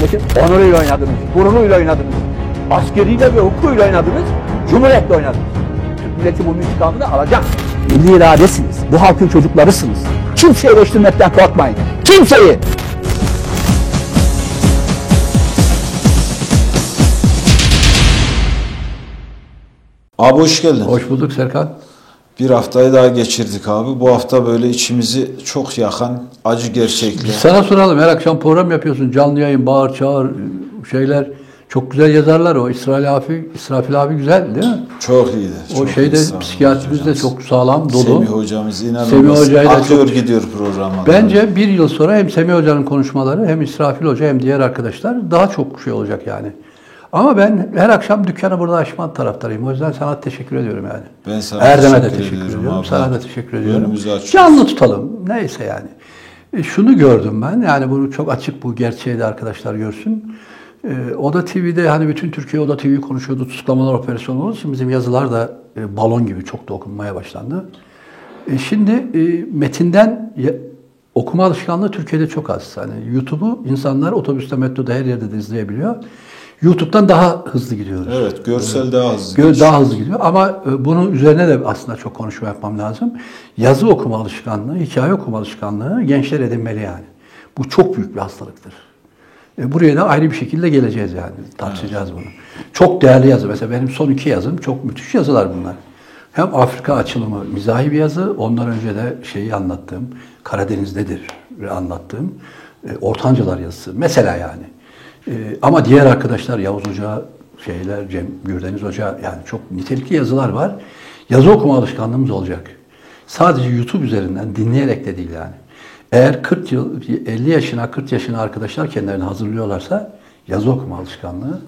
milletin onuruyla oynadınız, gururuyla oynadınız. Askeriyle ve hukukuyla oynadınız, cumhuriyetle oynadınız. Türk milleti bunun intikamını alacak. Milli iradesiniz, bu halkın çocuklarısınız. Kimseyi eleştirmekten korkmayın. Kimseyi! Abi hoş geldin. Hoş bulduk Serkan. Bir haftayı daha geçirdik abi. Bu hafta böyle içimizi çok yakan acı Biz gerçekler. sana soralım. Her akşam program yapıyorsun. Canlı yayın, bağır, çağır şeyler. Çok güzel yazarlar o. İsrail abi, İsrafil abi güzel değil mi? Çok iyiydi. O çok şeyde sağ olun psikiyatrimiz de çok sağlam, dolu. Semih hocamız inanılmaz. Semih Hoca'yla Akıyor çok- gidiyor programa. Bence bir yıl sonra hem Semih Hoca'nın konuşmaları hem İsrafil Hoca hem diğer arkadaşlar daha çok şey olacak yani. Ama ben her akşam dükkanı burada açma taraftarıyım. O yüzden sana teşekkür ediyorum yani. Ben sana Erdem'e de teşekkür teşekkür ediyorum ediyorum. abi. Sana da teşekkür ediyorum. Canlı tutalım. Neyse yani. E, şunu gördüm ben. Yani bunu çok açık bu gerçeği de arkadaşlar görsün. E, Oda TV'de hani bütün Türkiye Oda TV konuşuyordu. Tutuklamalar operasyonu olduğu için bizim yazılar da e, balon gibi çok da okunmaya başlandı. E, şimdi e, metinden ya- okuma alışkanlığı Türkiye'de çok az. Hani YouTube'u insanlar otobüste, metroda her yerde de izleyebiliyor. YouTube'dan daha hızlı gidiyoruz. Evet görsel daha hızlı. Gö- geçiyor. daha hızlı gidiyor ama e, bunun üzerine de aslında çok konuşma yapmam lazım. Yazı okuma alışkanlığı, hikaye okuma alışkanlığı gençler edinmeli yani. Bu çok büyük bir hastalıktır. E, Buraya da ayrı bir şekilde geleceğiz yani. Tartışacağız bunu. Çok değerli yazı. Mesela benim son iki yazım çok müthiş yazılar bunlar. Hem Afrika açılımı mizahi bir yazı, ondan önce de şeyi anlattığım, Karadeniz'dedir anlattığım e, Ortancalar yazısı. Mesela yani. E, ama diğer arkadaşlar Yavuz Hoca, şeyler, Cem Gürdeniz Hoca yani çok nitelikli yazılar var. Yazı okuma alışkanlığımız olacak. Sadece YouTube üzerinden dinleyerek de değil yani. Eğer 40 yıl, 50 yaşına, 40 yaşına arkadaşlar kendilerini hazırlıyorlarsa yazı okuma alışkanlığı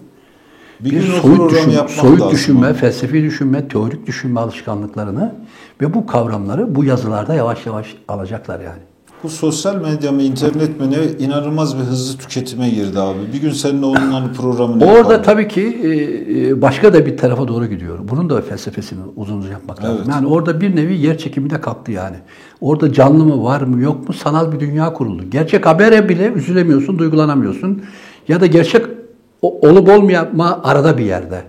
Bir bir, soyut, düşün, soyut düşünme, abi. felsefi düşünme, teorik düşünme alışkanlıklarını ve bu kavramları bu yazılarda yavaş yavaş alacaklar yani. Bu sosyal medya mı internet mi ne inanılmaz bir hızlı tüketime girdi abi. Bir gün seninle onun hani programını Orada yapalım. tabii ki e, e, başka da bir tarafa doğru gidiyor. Bunun da felsefesini uzun uzun yapmak lazım. Evet. Yani orada bir nevi yer çekimi de kalktı yani. Orada canlı mı var mı yok mu sanal bir dünya kuruldu. Gerçek habere bile üzülemiyorsun, duygulanamıyorsun. Ya da gerçek olup olmayama arada bir yerde.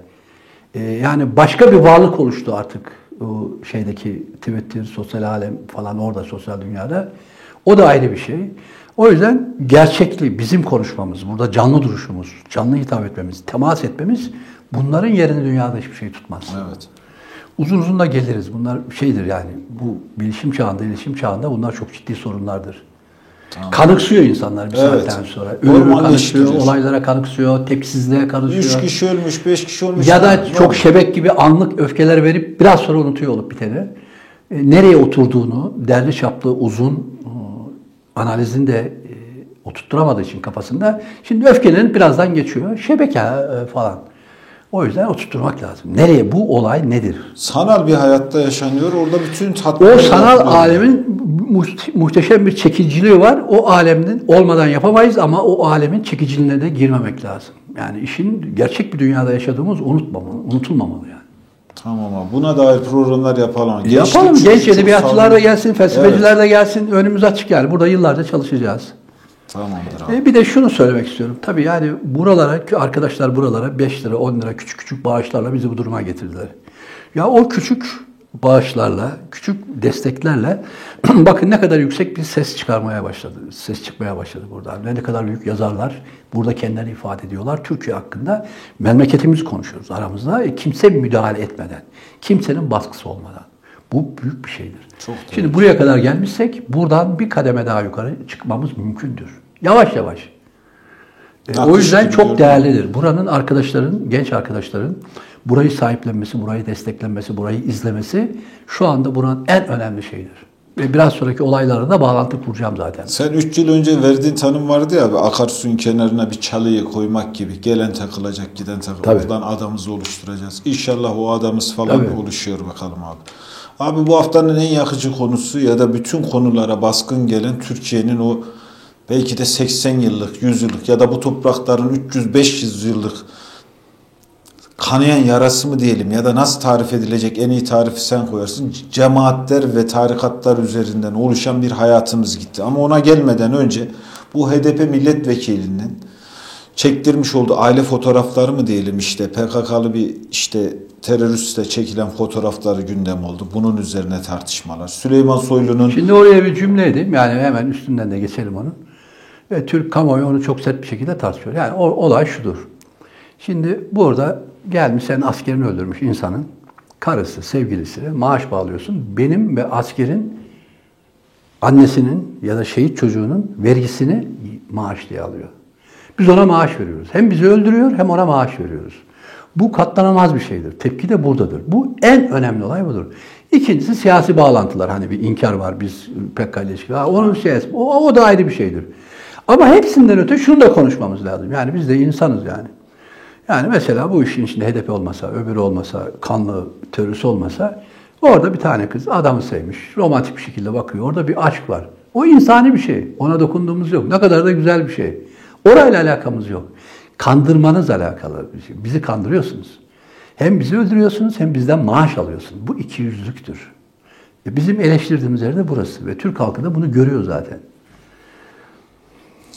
E, yani başka bir varlık oluştu artık o şeydeki Twitter, sosyal alem falan orada sosyal dünyada. O da ayrı bir şey. O yüzden gerçekli bizim konuşmamız, burada canlı duruşumuz, canlı hitap etmemiz, temas etmemiz bunların yerini dünyada hiçbir şey tutmaz. Evet. Uzun uzun da geliriz. Bunlar şeydir yani bu bilişim çağında, iletişim çağında bunlar çok ciddi sorunlardır. Kanıksıyor insanlar bir Evet. saatten sonra. Normalleştiriyor. kanıksıyor, olaylara kanıksıyor, tepkisizliğe kanıksıyor. Üç kişi ölmüş, beş kişi ölmüş. Ya da çok oldu? şebek gibi anlık öfkeler verip biraz sonra unutuyor olup biteni. E, Nereye oturduğunu derli çaplı uzun analizini de e, oturtturamadığı için kafasında. Şimdi öfkelerin birazdan geçiyor. Şebeke e, falan. O yüzden oturtturmak lazım. Nereye bu olay nedir? Sanal bir hayatta yaşanıyor. Orada bütün O tatminler sanal yapılıyor. alemin mu- muhteşem bir çekiciliği var. O alemin olmadan yapamayız ama o alemin çekiciliğine de girmemek lazım. Yani işin gerçek bir dünyada yaşadığımız unutmamalı, unutulmamalı yani. Tamam abi. Buna dair programlar yapalım. Gençlik Yapalım. Genç çok edebiyatçılar da gelsin, felsefeciler de gelsin. Önümüz açık yani. Burada yıllarca çalışacağız. Tamamdır abi. E, bir de şunu söylemek istiyorum. Tabii yani buralara, arkadaşlar buralara 5 lira, 10 lira küçük küçük bağışlarla bizi bu duruma getirdiler. Ya o küçük bağışlarla, küçük desteklerle bakın ne kadar yüksek bir ses çıkarmaya başladı. Ses çıkmaya başladı buradan. Ve ne kadar büyük yazarlar burada kendilerini ifade ediyorlar. Türkiye hakkında memleketimizi konuşuyoruz aramızda. E, kimse müdahale etmeden, kimsenin baskısı olmadan. Bu büyük bir şeydir. Çok Şimdi buraya kadar gelmişsek buradan bir kademe daha yukarı çıkmamız mümkündür. Yavaş yavaş. E, o yüzden çok değerlidir. Buranın arkadaşların, genç arkadaşların burayı sahiplenmesi, burayı desteklenmesi, burayı izlemesi şu anda buranın en önemli şeyidir. Ve biraz sonraki olaylara da bağlantı kuracağım zaten. Sen 3 yıl önce verdiğin tanım vardı ya abi, akarsuyun kenarına bir çalıyı koymak gibi. Gelen takılacak, giden takılacak. Tabii. Oradan adamımızı oluşturacağız. İnşallah o adamız falan Tabii. oluşuyor bakalım abi. Abi bu haftanın en yakıcı konusu ya da bütün konulara baskın gelen Türkiye'nin o belki de 80 yıllık, 100 yıllık ya da bu toprakların 300-500 yıllık kanayan yarası mı diyelim ya da nasıl tarif edilecek en iyi tarifi sen koyarsın. Cemaatler ve tarikatlar üzerinden oluşan bir hayatımız gitti. Ama ona gelmeden önce bu HDP milletvekilinin çektirmiş olduğu aile fotoğrafları mı diyelim işte PKK'lı bir işte teröristle çekilen fotoğrafları gündem oldu. Bunun üzerine tartışmalar. Süleyman Soylu'nun Şimdi oraya bir cümle edeyim. Yani hemen üstünden de geçelim onun. Ve Türk kamuoyu onu çok sert bir şekilde tartışıyor. Yani olay şudur. Şimdi burada gelmiş sen askerini öldürmüş insanın karısı, sevgilisi maaş bağlıyorsun. Benim ve askerin annesinin ya da şehit çocuğunun vergisini maaş diye alıyor. Biz ona maaş veriyoruz. Hem bizi öldürüyor hem ona maaş veriyoruz. Bu katlanamaz bir şeydir. Tepki de buradadır. Bu en önemli olay budur. İkincisi siyasi bağlantılar. Hani bir inkar var biz PKK ile ilişkili. Onun siyasi, o, o da ayrı bir şeydir. Ama hepsinden öte şunu da konuşmamız lazım. Yani biz de insanız yani. Yani mesela bu işin içinde HDP olmasa, öbürü olmasa, kanlı terörist olmasa orada bir tane kız adamı sevmiş. Romantik bir şekilde bakıyor. Orada bir aşk var. O insani bir şey. Ona dokunduğumuz yok. Ne kadar da güzel bir şey. Orayla alakamız yok. Kandırmanız alakalı bir şey. Bizi kandırıyorsunuz. Hem bizi öldürüyorsunuz hem bizden maaş alıyorsunuz. Bu ikiyüzlüktür. E bizim eleştirdiğimiz yer de burası. Ve Türk halkı da bunu görüyor zaten.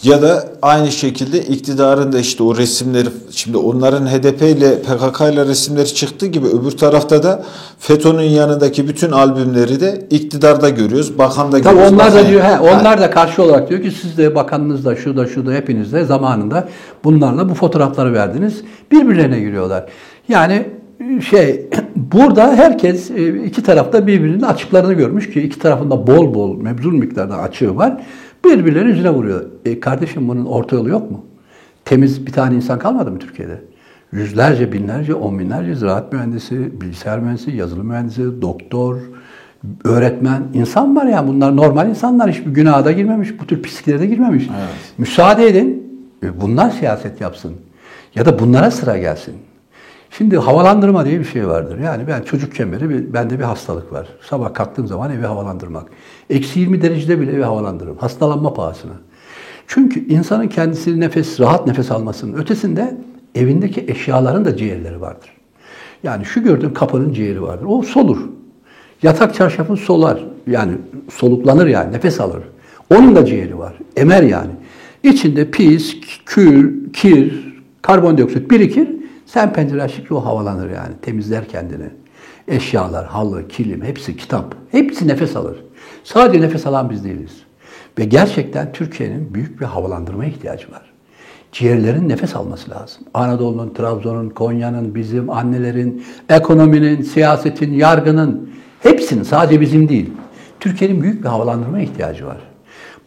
Ya da aynı şekilde iktidarın da işte o resimleri şimdi onların HDP ile PKK ile resimleri çıktığı gibi öbür tarafta da FETÖ'nün yanındaki bütün albümleri de iktidarda görüyoruz. Bakanda Tabii görüyoruz. onlar da Bakan- diyor, he, onlar da karşı olarak diyor ki siz de bakanınız da şu da şu da hepiniz de zamanında bunlarla bu fotoğrafları verdiniz. Birbirlerine giriyorlar. Yani şey burada herkes e, iki tarafta birbirinin açıklarını görmüş ki iki tarafında bol bol mebzul miktarda açığı var. Birbirleri yüzüne vuruyor. E kardeşim bunun orta yolu yok mu? Temiz bir tane insan kalmadı mı Türkiye'de? Yüzlerce, binlerce, on binlerce ziraat mühendisi, bilgisayar mühendisi, yazılım mühendisi, doktor, öğretmen, insan var yani bunlar normal insanlar hiçbir günaha da girmemiş, bu tür pisliklere de girmemiş. Müsaade edin, e, bunlar siyaset yapsın. Ya da bunlara sıra gelsin. Şimdi havalandırma diye bir şey vardır. Yani ben çocukken beri bir, bende bir hastalık var. Sabah kalktığım zaman evi havalandırmak. Eksi 20 derecede bile evi havalandırırım. Hastalanma pahasına. Çünkü insanın kendisini nefes, rahat nefes almasının ötesinde evindeki eşyaların da ciğerleri vardır. Yani şu gördüğün kapının ciğeri vardır. O solur. Yatak çarşafın solar. Yani soluklanır yani nefes alır. Onun da ciğeri var. Emer yani. İçinde pis, kül, kir, karbondioksit birikir. Sen pencere açtıkça o havalanır yani. Temizler kendini. Eşyalar, halı, kilim hepsi kitap. Hepsi nefes alır. Sadece nefes alan biz değiliz. Ve gerçekten Türkiye'nin büyük bir havalandırma ihtiyacı var. Ciğerlerin nefes alması lazım. Anadolu'nun, Trabzon'un, Konya'nın, bizim annelerin, ekonominin, siyasetin, yargının hepsinin sadece bizim değil. Türkiye'nin büyük bir havalandırma ihtiyacı var.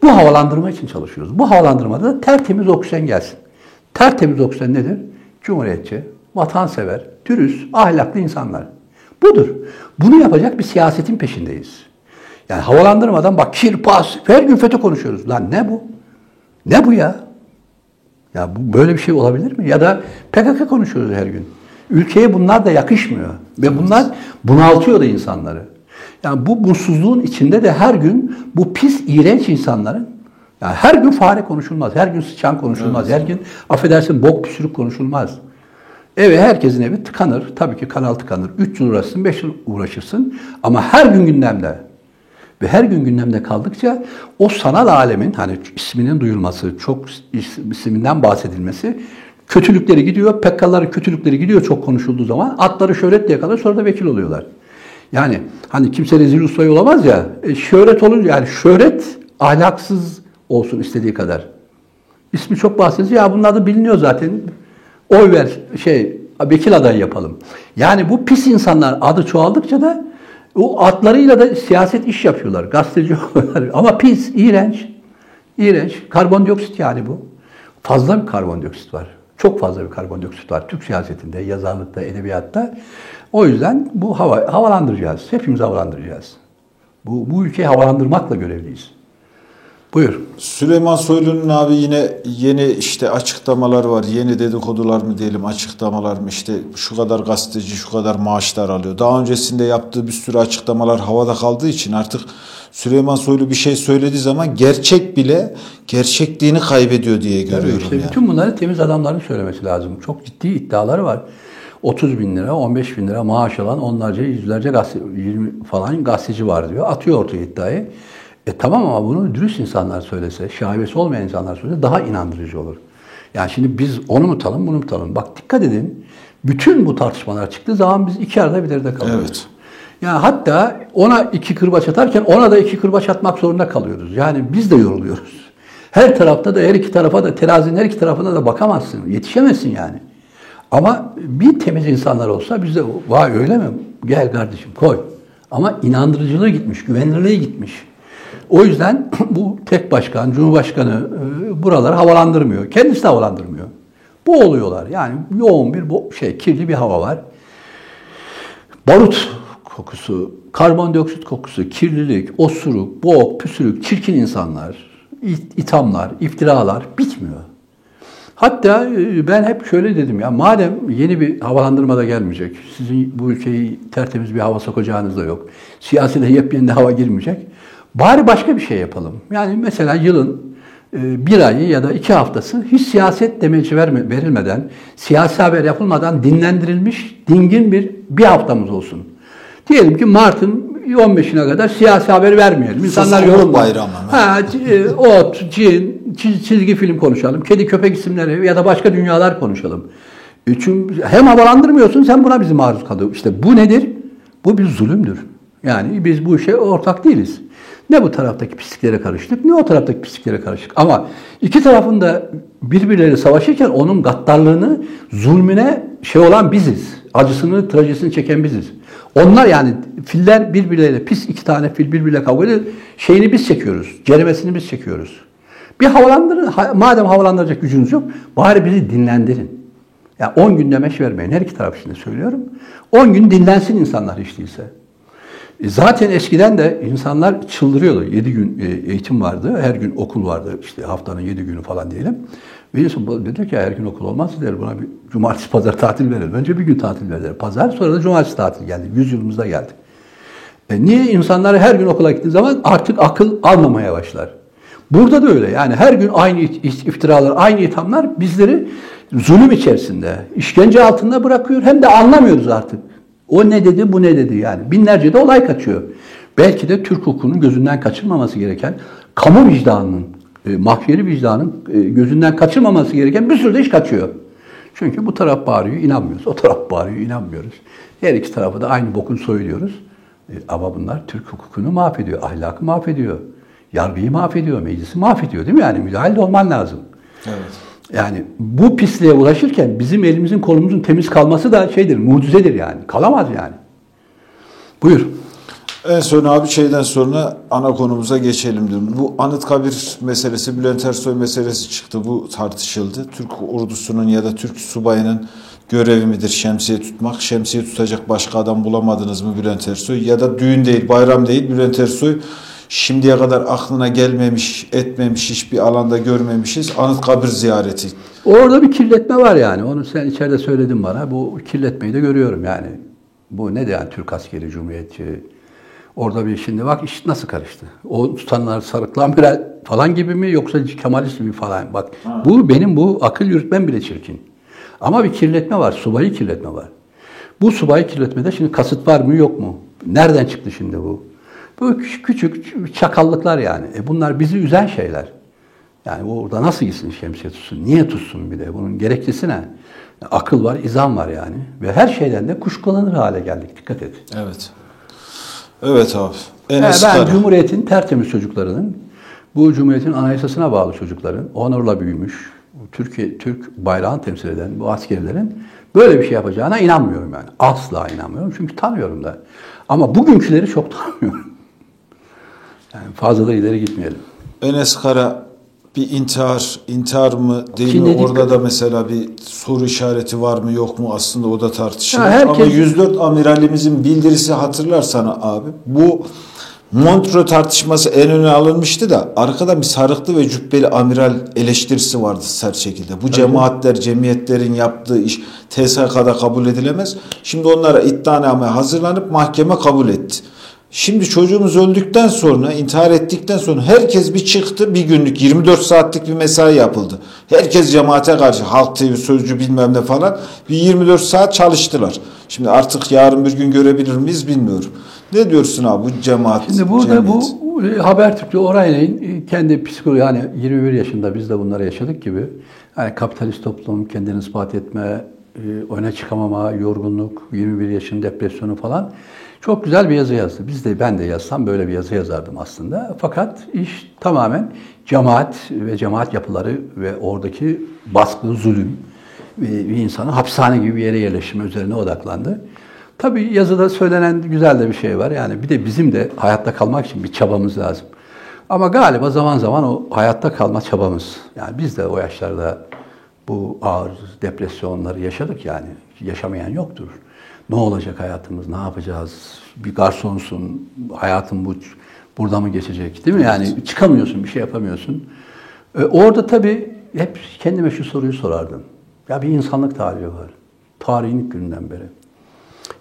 Bu havalandırma için çalışıyoruz. Bu havalandırmada da tertemiz oksijen gelsin. Tertemiz oksijen nedir? Cumhuriyetçi, vatansever, dürüst, ahlaklı insanlar. Budur. Bunu yapacak bir siyasetin peşindeyiz. Yani havalandırmadan bak kir, pas, her gün FETÖ konuşuyoruz. Lan ne bu? Ne bu ya? Ya bu böyle bir şey olabilir mi? Ya da PKK konuşuyoruz her gün. Ülkeye bunlar da yakışmıyor. Ve bunlar bunaltıyor da insanları. Yani bu mutsuzluğun içinde de her gün bu pis, iğrenç insanların yani her gün fare konuşulmaz, her gün sıçan konuşulmaz, her gün affedersin bok püsürük konuşulmaz. Eve herkesin evi tıkanır. Tabii ki kanal tıkanır. 3 yıl uğraşırsın, 5 yıl uğraşırsın. Ama her gün gündemde. Ve her gün gündemde kaldıkça o sanal alemin hani isminin duyulması, çok is- isminden bahsedilmesi kötülükleri gidiyor, pekkaları kötülükleri gidiyor çok konuşulduğu zaman. Atları şöhret yakalar sonra da vekil oluyorlar. Yani hani kimse rezil ustayı olamaz ya. E, şöhret olunca yani şöhret ahlaksız olsun istediği kadar. İsmi çok bahsediliyor. Ya bunlar da biliniyor zaten. Oy ver şey vekil adayı yapalım. Yani bu pis insanlar adı çoğaldıkça da o atlarıyla da siyaset iş yapıyorlar. Gazeteci oluyorlar. Ama pis, iğrenç. İğrenç. Karbondioksit yani bu. Fazla bir karbondioksit var. Çok fazla bir karbondioksit var. Türk siyasetinde, yazarlıkta, edebiyatta. O yüzden bu hava, havalandıracağız. Hepimiz havalandıracağız. Bu, bu ülkeyi havalandırmakla görevliyiz. Buyur. Süleyman Soylu'nun abi yine yeni işte açıklamalar var. Yeni dedikodular mı diyelim açıklamalar mı işte şu kadar gazeteci şu kadar maaşlar alıyor. Daha öncesinde yaptığı bir sürü açıklamalar havada kaldığı için artık Süleyman Soylu bir şey söylediği zaman gerçek bile gerçekliğini kaybediyor diye görüyorum işte yani. bütün bunları temiz adamların söylemesi lazım. Çok ciddi iddiaları var. 30 bin lira, 15 bin lira maaş alan onlarca, yüzlerce gazete, 20 falan gazeteci var diyor. Atıyor ortaya iddiayı. E tamam ama bunu dürüst insanlar söylese, şaibesi olmayan insanlar söylese daha inandırıcı olur. Yani şimdi biz onu mu tutalım, bunu mu tutalım? Bak dikkat edin. Bütün bu tartışmalar çıktığı zaman biz iki arada bir derede kalıyoruz. Evet. Yani hatta ona iki kırbaç atarken ona da iki kırbaç atmak zorunda kalıyoruz. Yani biz de yoruluyoruz. Her tarafta da her iki tarafa da terazinin her iki tarafına da bakamazsın. Yetişemezsin yani. Ama bir temiz insanlar olsa biz de vay öyle mi? Gel kardeşim koy. Ama inandırıcılığı gitmiş, güvenilirliği gitmiş. O yüzden bu tek başkan, cumhurbaşkanı e, buraları havalandırmıyor. Kendisi de havalandırmıyor. Boğuluyorlar. Yani yoğun bir bo- şey, kirli bir hava var. Barut kokusu, karbondioksit kokusu, kirlilik, osuruk, boğuk, püsürük, çirkin insanlar, it- ithamlar, iftiralar bitmiyor. Hatta e, ben hep şöyle dedim ya madem yeni bir havalandırma da gelmeyecek, sizin bu ülkeyi tertemiz bir hava sokacağınız da yok, siyasete yepyeni hava girmeyecek, bari başka bir şey yapalım. Yani mesela yılın e, bir ayı ya da iki haftası hiç siyaset demeci verilmeden, siyasi haber yapılmadan dinlendirilmiş dingin bir bir haftamız olsun. Diyelim ki Mart'ın 15'ine kadar siyasi haber vermeyelim. İnsanlar yorulmasın. bayramı mı? Ha, e, ot, cin, çiz- çizgi film konuşalım. Kedi köpek isimleri ya da başka dünyalar konuşalım. Çünkü hem havalandırmıyorsun sen buna bizi maruz kalıyor. İşte bu nedir? Bu bir zulümdür. Yani biz bu işe ortak değiliz. Ne bu taraftaki pisliklere karıştık ne o taraftaki pisliklere karıştık. Ama iki tarafın da birbirleriyle savaşırken onun gaddarlığını, zulmüne şey olan biziz. Acısını, trajesini çeken biziz. Onlar yani filler birbirleriyle pis iki tane fil birbiriyle kavga ediyor. Şeyini biz çekiyoruz. Ceremesini biz çekiyoruz. Bir havalandırın. ha- Madem havalandıracak gücünüz yok bari bizi dinlendirin. Ya 10 gün demeç vermeyin. Her iki taraf için de söylüyorum. 10 gün dinlensin insanlar hiç değilse. E, Zaten eskiden de insanlar çıldırıyordu. 7 gün e, eğitim vardı. Her gün okul vardı. İşte haftanın 7 günü falan diyelim. Birisi dedi ki her gün okul olmaz der. Buna bir cumartesi pazar tatil verelim. Önce bir gün tatil verelim. Pazar sonra da cumartesi tatil geldi. Yüzyılımızda geldi. E niye insanlar her gün okula gittiği zaman artık akıl almamaya başlar? Burada da öyle. Yani her gün aynı iftiralar, aynı ithamlar bizleri zulüm içerisinde, işkence altında bırakıyor. Hem de anlamıyoruz artık. O ne dedi, bu ne dedi yani. Binlerce de olay kaçıyor. Belki de Türk hukukunun gözünden kaçırmaması gereken, kamu vicdanının, e, mahşeri vicdanın e, gözünden kaçırmaması gereken bir sürü de iş kaçıyor. Çünkü bu taraf bağırıyor, inanmıyoruz. O taraf bağırıyor, inanmıyoruz. Her iki tarafı da aynı bokun söylüyoruz. E, ama bunlar Türk hukukunu mahvediyor, ahlakı mahvediyor, yargıyı mahvediyor, meclisi mahvediyor değil mi? Yani müdahil olman lazım. Evet. Yani bu pisliğe ulaşırken bizim elimizin kolumuzun temiz kalması da şeydir, mucizedir yani. Kalamaz yani. Buyur. En son abi şeyden sonra ana konumuza geçelim diyorum. Bu Anıtkabir meselesi, Bülent Ersoy meselesi çıktı. Bu tartışıldı. Türk ordusunun ya da Türk subayının görevi midir şemsiye tutmak? Şemsiye tutacak başka adam bulamadınız mı Bülent Ersoy? Ya da düğün değil, bayram değil Bülent Ersoy şimdiye kadar aklına gelmemiş, etmemiş, hiçbir alanda görmemişiz. Anıtkabir ziyareti. Orada bir kirletme var yani. Onu sen içeride söyledin bana. Bu kirletmeyi de görüyorum yani. Bu ne de yani Türk askeri cumhuriyetçi. Orada bir şimdi bak iş nasıl karıştı. O tutanlar sarıklı amiral falan gibi mi yoksa Kemalist gibi falan. Bak bu benim bu akıl yürütmem bile çirkin. Ama bir kirletme var. Subayı kirletme var. Bu subayı kirletmede şimdi kasıt var mı yok mu? Nereden çıktı şimdi bu? Bu küçük, çakallıklar yani. E bunlar bizi üzen şeyler. Yani orada nasıl gitsin şemsiye tutsun? Niye tutsun bir de? Bunun gerekçesi ne? Akıl var, izan var yani. Ve her şeyden de kuşkulanır hale geldik. Dikkat et. Evet. Evet abi. Yani Enes ben. Cumhuriyet'in tertemiz çocuklarının, bu Cumhuriyet'in anayasasına bağlı çocukların, onurla büyümüş, Türkiye Türk bayrağını temsil eden bu askerlerin böyle bir şey yapacağına inanmıyorum yani. Asla inanmıyorum çünkü tanıyorum da. Ama bugünküleri çok tanımıyorum. Yani fazla da ileri gitmeyelim. Enes Kara bir intihar, intihar mı değil Şimdi mi? Orada da mesela bir soru işareti var mı yok mu aslında o da tartışılır. Ya herkes- Ama 104 amiralimizin bildirisi hatırlarsana abi. Bu Montreux tartışması en öne alınmıştı da arkada bir sarıklı ve cübbeli amiral eleştirisi vardı sert şekilde. Bu cemaatler, cemiyetlerin yaptığı iş TSK'da kabul edilemez. Şimdi onlara iddianame hazırlanıp mahkeme kabul etti. Şimdi çocuğumuz öldükten sonra, intihar ettikten sonra herkes bir çıktı. Bir günlük 24 saatlik bir mesai yapıldı. Herkes cemaate karşı, Halk TV sözcü bilmem ne falan bir 24 saat çalıştılar. Şimdi artık yarın bir gün görebilir miyiz bilmiyorum. Ne diyorsun abi bu cemaat? Şimdi burada cemiyet? bu e, Habertürk'te Oray'ın e, kendi psikoloji yani 21 yaşında biz de bunları yaşadık gibi Yani kapitalist toplum, kendini ispat etme, e, öne çıkamama, yorgunluk, 21 yaşın depresyonu falan. Çok güzel bir yazı yazdı. Biz de ben de yazsam böyle bir yazı yazardım aslında. Fakat iş tamamen cemaat ve cemaat yapıları ve oradaki baskı, zulüm bir insanın hapishane gibi bir yere yerleşimi üzerine odaklandı. Tabii yazıda söylenen güzel de bir şey var. Yani bir de bizim de hayatta kalmak için bir çabamız lazım. Ama galiba zaman zaman o hayatta kalma çabamız. Yani biz de o yaşlarda bu ağır depresyonları yaşadık yani. Yaşamayan yoktur. Ne olacak hayatımız, ne yapacağız? Bir garsonsun, hayatın bu burada mı geçecek değil mi? Yani çıkamıyorsun, bir şey yapamıyorsun. Ee, orada tabii hep kendime şu soruyu sorardım. Ya bir insanlık tarihi var. Tarihin ilk günden beri.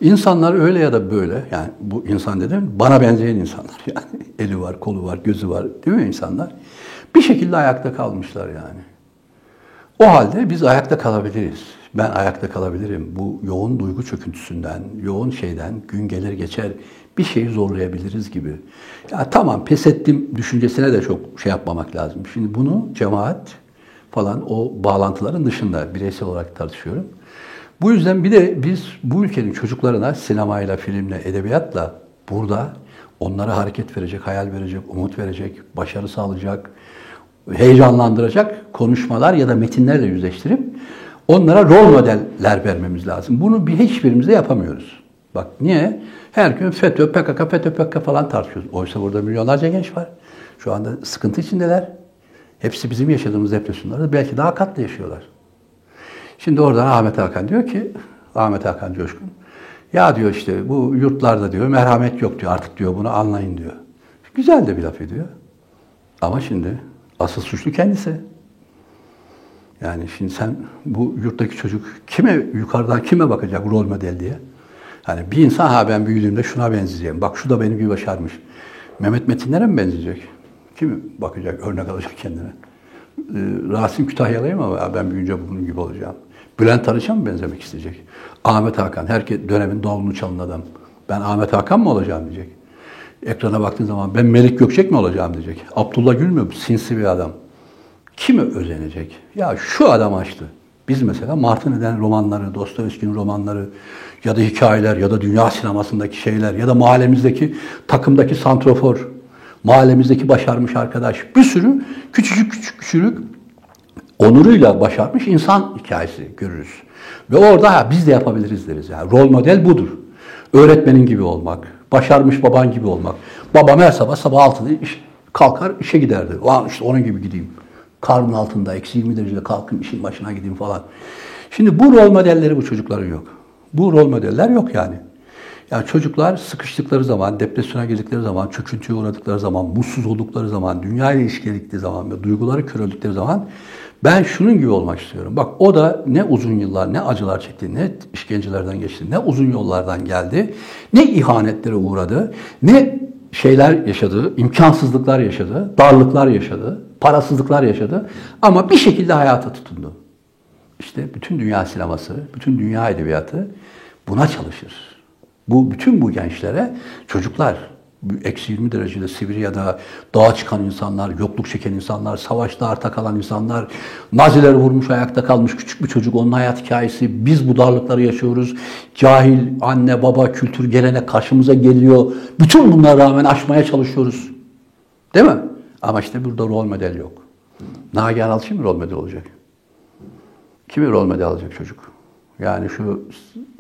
İnsanlar öyle ya da böyle, yani bu insan dedim, bana benzeyen insanlar yani. Eli var, kolu var, gözü var, değil mi insanlar? Bir şekilde ayakta kalmışlar yani. O halde biz ayakta kalabiliriz. Ben ayakta kalabilirim. Bu yoğun duygu çöküntüsünden, yoğun şeyden gün gelir geçer bir şeyi zorlayabiliriz gibi. Ya tamam pes ettim düşüncesine de çok şey yapmamak lazım. Şimdi bunu cemaat falan o bağlantıların dışında bireysel olarak tartışıyorum. Bu yüzden bir de biz bu ülkenin çocuklarına sinemayla, filmle, edebiyatla burada onlara hareket verecek, hayal verecek, umut verecek, başarı sağlayacak, heyecanlandıracak konuşmalar ya da metinlerle yüzleştirip onlara rol modeller vermemiz lazım. Bunu bir hiçbirimiz de yapamıyoruz. Bak niye? Her gün FETÖ, PKK, FETÖ, PKK falan tartışıyoruz. Oysa burada milyonlarca genç var. Şu anda sıkıntı içindeler. Hepsi bizim yaşadığımız depresyonlarda belki daha katlı yaşıyorlar. Şimdi oradan Ahmet Hakan diyor ki, Ahmet Hakan Coşkun, ya diyor işte bu yurtlarda diyor merhamet yok diyor artık diyor bunu anlayın diyor. Güzel de bir laf ediyor. Ama şimdi asıl suçlu kendisi. Yani şimdi sen bu yurttaki çocuk kime yukarıdan kime bakacak rol model diye? Hani bir insan ha ben büyüdüğümde şuna benzeyeceğim. Bak şu da benim gibi başarmış. Mehmet Metinlere mi benzeyecek? Kim bakacak, örnek alacak kendine? Ee, Rasim Kütahyalı'ya ama ben büyüyünce bunun gibi olacağım. Bülent Arıç'a mı benzemek isteyecek? Ahmet Hakan, herkes dönemin davulunu çalan adam. Ben Ahmet Hakan mı olacağım diyecek. Ekrana baktığın zaman ben Melik Gökçek mi olacağım diyecek. Abdullah Gül mü? Sinsi bir adam. Kime özenecek? Ya şu adam açtı. Biz mesela Martı Neden romanları, Dostoyevski'nin romanları ya da hikayeler ya da dünya sinemasındaki şeyler ya da mahallemizdeki takımdaki santrofor, mahallemizdeki başarmış arkadaş bir sürü küçücük küçük küçülük onuruyla başarmış insan hikayesi görürüz. Ve orada ha, biz de yapabiliriz deriz. Yani. Rol model budur. Öğretmenin gibi olmak, başarmış baban gibi olmak. Babam her sabah sabah 6'da iş, kalkar işe giderdi. Ulan işte onun gibi gideyim. Karnın altında eksi 20 derecede kalkayım işin başına gideyim falan. Şimdi bu rol modelleri bu çocukların yok. Bu rol modeller yok yani. Yani çocuklar sıkıştıkları zaman, depresyona girdikleri zaman, çöküntüye uğradıkları zaman, mutsuz oldukları zaman, dünya ile ilişkiledikleri zaman ve duyguları körüldükleri zaman ben şunun gibi olmak istiyorum. Bak o da ne uzun yıllar, ne acılar çekti, ne işkencelerden geçti, ne uzun yollardan geldi, ne ihanetlere uğradı, ne şeyler yaşadı, imkansızlıklar yaşadı, darlıklar yaşadı, parasızlıklar yaşadı ama bir şekilde hayata tutundu. İşte bütün dünya sineması, bütün dünya edebiyatı buna çalışır. Bu bütün bu gençlere çocuklar eksi 20 derecede Sibirya'da dağa çıkan insanlar, yokluk çeken insanlar, savaşta arta kalan insanlar, Naziler vurmuş ayakta kalmış küçük bir çocuk, onun hayat hikayesi, biz bu darlıkları yaşıyoruz, cahil anne baba kültür gelene karşımıza geliyor, bütün bunlara rağmen aşmaya çalışıyoruz. Değil mi? Ama işte burada rol model yok. Nagihan Alçı mı rol model olacak? Kimi rol model alacak çocuk? Yani şu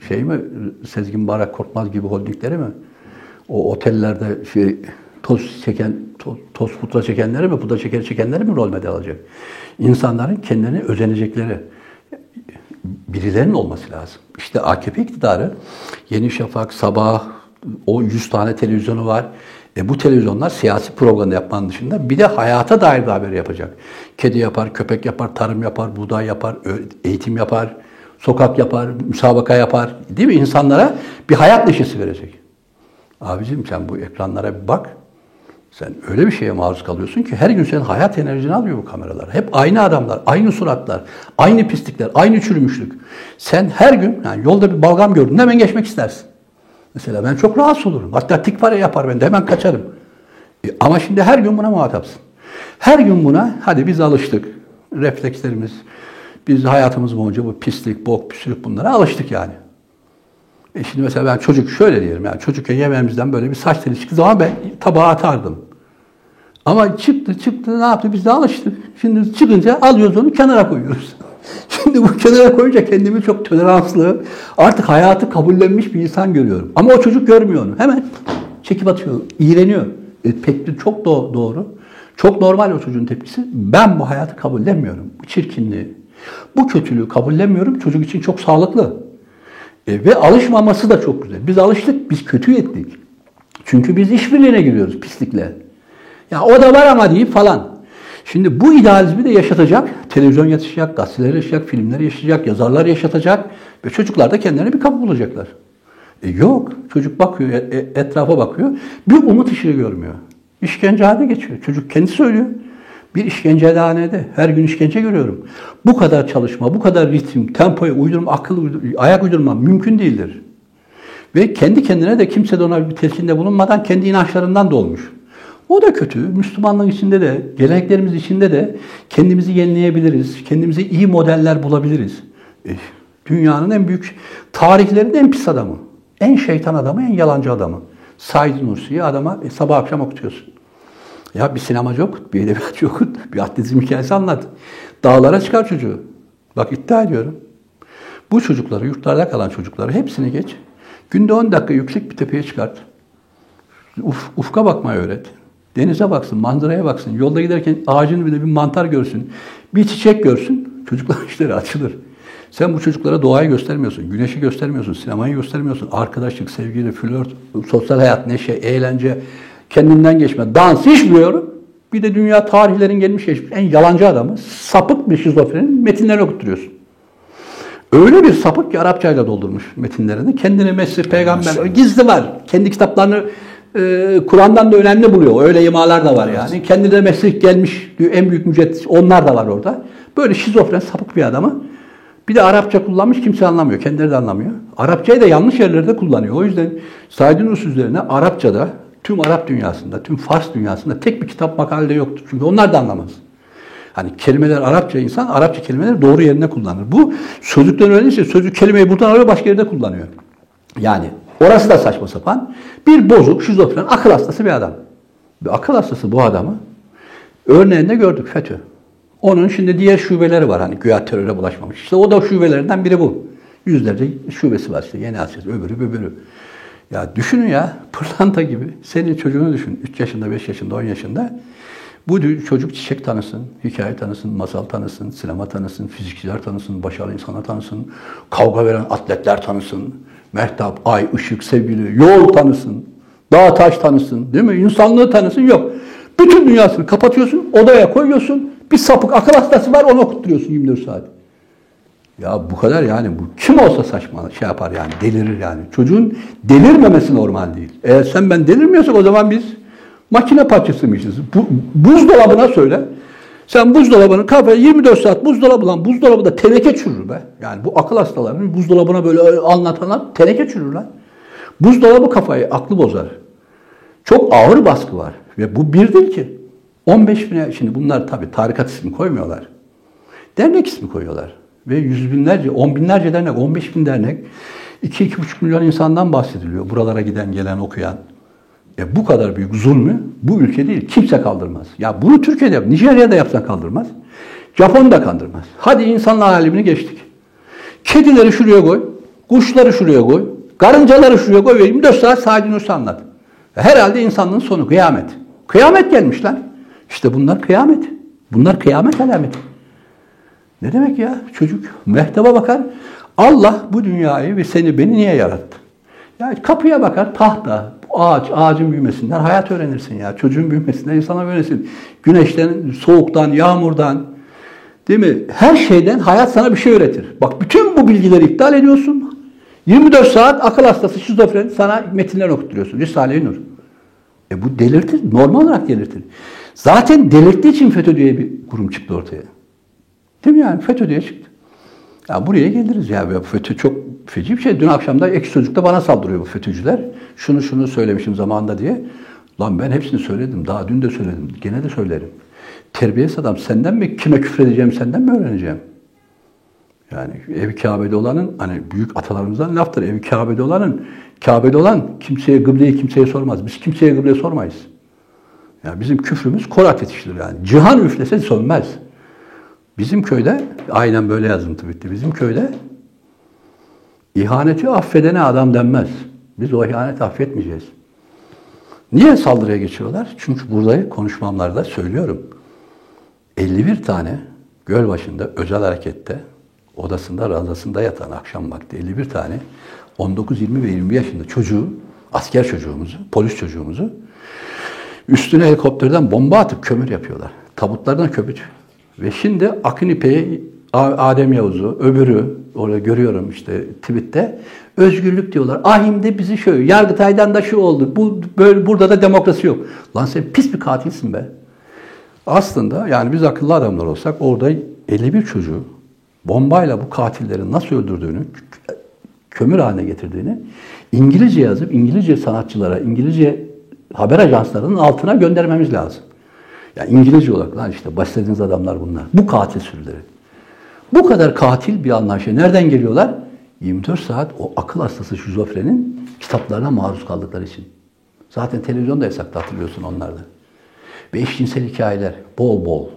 şey mi, Sezgin Barak Korkmaz gibi holdingleri mi? O otellerde şey, toz çeken, toz, toz pudra çekenleri mi, pudra şekeri çekenleri mi rol model alacak? İnsanların kendini özenecekleri birilerinin olması lazım. İşte AKP iktidarı Yeni Şafak, Sabah, o 100 tane televizyonu var. E bu televizyonlar siyasi propaganda yapmanın dışında bir de hayata dair bir haber yapacak. Kedi yapar, köpek yapar, tarım yapar, buğday yapar, eğitim yapar, sokak yapar, müsabaka yapar. Değil mi? İnsanlara bir hayat neşesi verecek. Abicim sen bu ekranlara bir bak. Sen öyle bir şeye maruz kalıyorsun ki her gün senin hayat enerjini alıyor bu kameralar. Hep aynı adamlar, aynı suratlar, aynı pislikler, aynı çürümüşlük. Sen her gün yani yolda bir balgam gördün hemen geçmek istersin. Mesela ben çok rahatsız olurum. Hatta tik para yapar ben de hemen kaçarım. E, ama şimdi her gün buna muhatapsın. Her gün buna hadi biz alıştık. Reflekslerimiz Biz hayatımız boyunca bu pislik, bok, püsürük bunlara alıştık yani. E şimdi mesela ben çocuk şöyle diyelim yani çocukken yemeğimizden böyle bir saç teli çıktığı zaman ben tabağa atardım. Ama çıktı çıktı ne yaptı biz de alıştık. Şimdi çıkınca alıyoruz onu kenara koyuyoruz. Şimdi bu kenara koyunca kendimi çok toleranslı, artık hayatı kabullenmiş bir insan görüyorum. Ama o çocuk görmüyor onu. Hemen çekip atıyor, iğreniyor. E, pek çok do- doğru. Çok normal o çocuğun tepkisi. Ben bu hayatı kabullenmiyorum. Bu çirkinliği, bu kötülüğü kabullenmiyorum. Çocuk için çok sağlıklı. E, ve alışmaması da çok güzel. Biz alıştık, biz kötü ettik. Çünkü biz işbirliğine giriyoruz pislikle. Ya o da var ama deyip falan. Şimdi bu idealizmi de yaşatacak, televizyon yaşayacak, gazeteler yaşayacak, filmler yaşayacak, yazarlar yaşatacak ve çocuklar da kendilerine bir kapı bulacaklar. E yok, çocuk bakıyor, e- e- etrafa bakıyor, bir umut ışığı görmüyor. İşkencehanede geçiyor. Çocuk kendi söylüyor. Bir işkencehanede, her gün işkence görüyorum. Bu kadar çalışma, bu kadar ritim, tempoya uydurma, akıl uydur, ayak uydurma mümkün değildir. Ve kendi kendine de kimse de ona bir telkinde bulunmadan kendi inançlarından dolmuş. O da kötü. Müslümanlık içinde de, geleneklerimiz içinde de kendimizi yenileyebiliriz. Kendimize iyi modeller bulabiliriz. E, dünyanın en büyük, tarihlerin en pis adamı. En şeytan adamı, en yalancı adamı. Said Nursi'yi adama e, sabah akşam okutuyorsun. Ya bir sinemacı okut, bir edebiyatçı okut, bir atletizm hikayesi anlat. Dağlara çıkar çocuğu. Bak iddia ediyorum. Bu çocukları, yurtlarda kalan çocukları hepsini geç. Günde 10 dakika yüksek bir tepeye çıkart. Uf, ufka bakmayı öğret. Denize baksın, manzaraya baksın. Yolda giderken ağacın bile bir mantar görsün. Bir çiçek görsün. Çocuklar işleri açılır. Sen bu çocuklara doğayı göstermiyorsun, güneşi göstermiyorsun, sinemayı göstermiyorsun. Arkadaşlık, sevgili, flört, sosyal hayat, neşe, eğlence, kendinden geçme, dans hiç biliyorum. Bir de dünya tarihlerin gelmiş geçmiş en yalancı adamı, sapık bir şizofrenin metinlerini okutturuyorsun. Öyle bir sapık ki Arapçayla doldurmuş metinlerini. Kendine Mesih, peygamber, gizli var. Kendi kitaplarını e, Kur'an'dan da önemli buluyor. Öyle imalar da var yani. Kendi de Mesih gelmiş diyor, en büyük müceddis. Onlar da var orada. Böyle şizofren, sapık bir adamı. Bir de Arapça kullanmış kimse anlamıyor. Kendileri de anlamıyor. Arapçayı da yanlış yerlerde kullanıyor. O yüzden Said Nursi üzerine Arapçada tüm Arap dünyasında, tüm Fars dünyasında tek bir kitap makalede yoktur. Çünkü onlar da anlamaz. Hani kelimeler Arapça insan Arapça kelimeleri doğru yerine kullanır. Bu sözlükten öğrenirse sözlük kelimeyi buradan alıyor başka yerde kullanıyor. Yani orası da saçma sapan. Bir bozuk, şizofren, akıl hastası bir adam. Bir akıl hastası bu adamı örneğinde gördük FETÖ. Onun şimdi diğer şubeleri var hani güya teröre bulaşmamış. İşte o da şubelerinden biri bu. Yüzlerce şubesi var işte Yeni Asya, öbürü öbürü. Ya düşünün ya pırlanta gibi senin çocuğunu düşün. 3 yaşında, 5 yaşında, 10 yaşında. Bu çocuk çiçek tanısın, hikaye tanısın, masal tanısın, sinema tanısın, fizikçiler tanısın, başarılı insanlar tanısın, kavga veren atletler tanısın, mehtap, ay, ışık, sevgili, yol tanısın, dağ taş tanısın, değil mi? İnsanlığı tanısın, yok. Bütün dünyasını kapatıyorsun, odaya koyuyorsun, bir sapık akıl hastası var, onu okutturuyorsun 24 saat. Ya bu kadar yani bu kim olsa saçma şey yapar yani delirir yani. Çocuğun delirmemesi normal değil. Eğer sen ben delirmiyorsak o zaman biz makine parçasıymışız. Bu, buzdolabına söyle. Sen buzdolabını kafaya 24 saat buzdolabı lan buzdolabı da teneke çürür be. Yani bu akıl hastalarının buzdolabına böyle anlatanlar teneke çürür lan. Buzdolabı kafayı aklı bozar. Çok ağır baskı var. Ve bu bir değil ki. 15 bine, şimdi bunlar tabii tarikat ismi koymuyorlar. Dernek ismi koyuyorlar. Ve yüz binlerce, on binlerce dernek, 15 bin dernek, 2-2,5 milyon insandan bahsediliyor. Buralara giden, gelen, okuyan. E bu kadar büyük zulmü bu ülke değil. Kimse kaldırmaz. Ya bunu Türkiye'de yap, Nijerya'da yapsan kaldırmaz. Japon da kaldırmaz. Hadi insanlık alemini geçtik. Kedileri şuraya koy, kuşları şuraya koy, karıncaları şuraya koy ve 24 saat Sadi Nursi anlat. Herhalde insanlığın sonu kıyamet. Kıyamet gelmiş lan. İşte bunlar kıyamet. Bunlar kıyamet alameti. Ne demek ya? Çocuk mehtaba bakar. Allah bu dünyayı ve seni beni niye yarattı? Ya kapıya bakar tahta, ağaç, ağacın büyümesinden hayat öğrenirsin ya. Çocuğun büyümesinden insana öğrenirsin. Güneşten, soğuktan, yağmurdan, değil mi? Her şeyden hayat sana bir şey öğretir. Bak bütün bu bilgileri iptal ediyorsun. 24 saat akıl hastası, şizofren sana metinler okutturuyorsun. Risale-i Nur. E bu delirtir. Normal olarak delirtir. Zaten delirttiği için FETÖ diye bir kurum çıktı ortaya. Değil mi yani? FETÖ diye çıktı. Ya buraya geliriz ya. FETÖ çok feci bir şey. Dün akşam da ek çocukta bana saldırıyor bu FETÖ'cüler. Şunu şunu söylemişim zamanında diye. Lan ben hepsini söyledim. Daha dün de söyledim. Gene de söylerim. Terbiyesiz adam senden mi kime küfredeceğim senden mi öğreneceğim? Yani evi Kabe'de olanın hani büyük atalarımızdan laftır. Evi Kabe'de olanın Kabe'de olan kimseye kıbleyi kimseye sormaz. Biz kimseye kıble sormayız. Yani bizim küfrümüz kor ateşidir yani. Cihan üflese sönmez. Bizim köyde aynen böyle yazıntı bitti. Bizim köyde ihaneti affedene adam denmez. Biz o ihaneti affetmeyeceğiz. Niye saldırıya geçiyorlar? Çünkü burada konuşmamlarda söylüyorum. 51 tane göl başında özel harekette odasında ranzasında yatan akşam vakti 51 tane 19, 20 ve 20 yaşında çocuğu, asker çocuğumuzu, polis çocuğumuzu üstüne helikopterden bomba atıp kömür yapıyorlar. Tabutlardan kömür. Ve şimdi Akın İpek'i, Adem Yavuz'u, öbürü, orada görüyorum işte tweette, özgürlük diyorlar. Ahim'de bizi şöyle, Yargıtay'dan da şu oldu, bu, böyle, burada da demokrasi yok. Lan sen pis bir katilsin be. Aslında yani biz akıllı adamlar olsak orada 51 çocuğu bombayla bu katillerin nasıl öldürdüğünü, kömür haline getirdiğini İngilizce yazıp İngilizce sanatçılara, İngilizce haber ajanslarının altına göndermemiz lazım. Yani İngilizce olarak lan işte bahsettiğiniz adamlar bunlar. Bu katil sürüleri. Bu kadar katil bir anlayışa nereden geliyorlar? 24 saat o akıl hastası şizofrenin kitaplarına maruz kaldıkları için. Zaten televizyonda yasakta hatırlıyorsun onlarda. Ve eşcinsel hikayeler bol bol.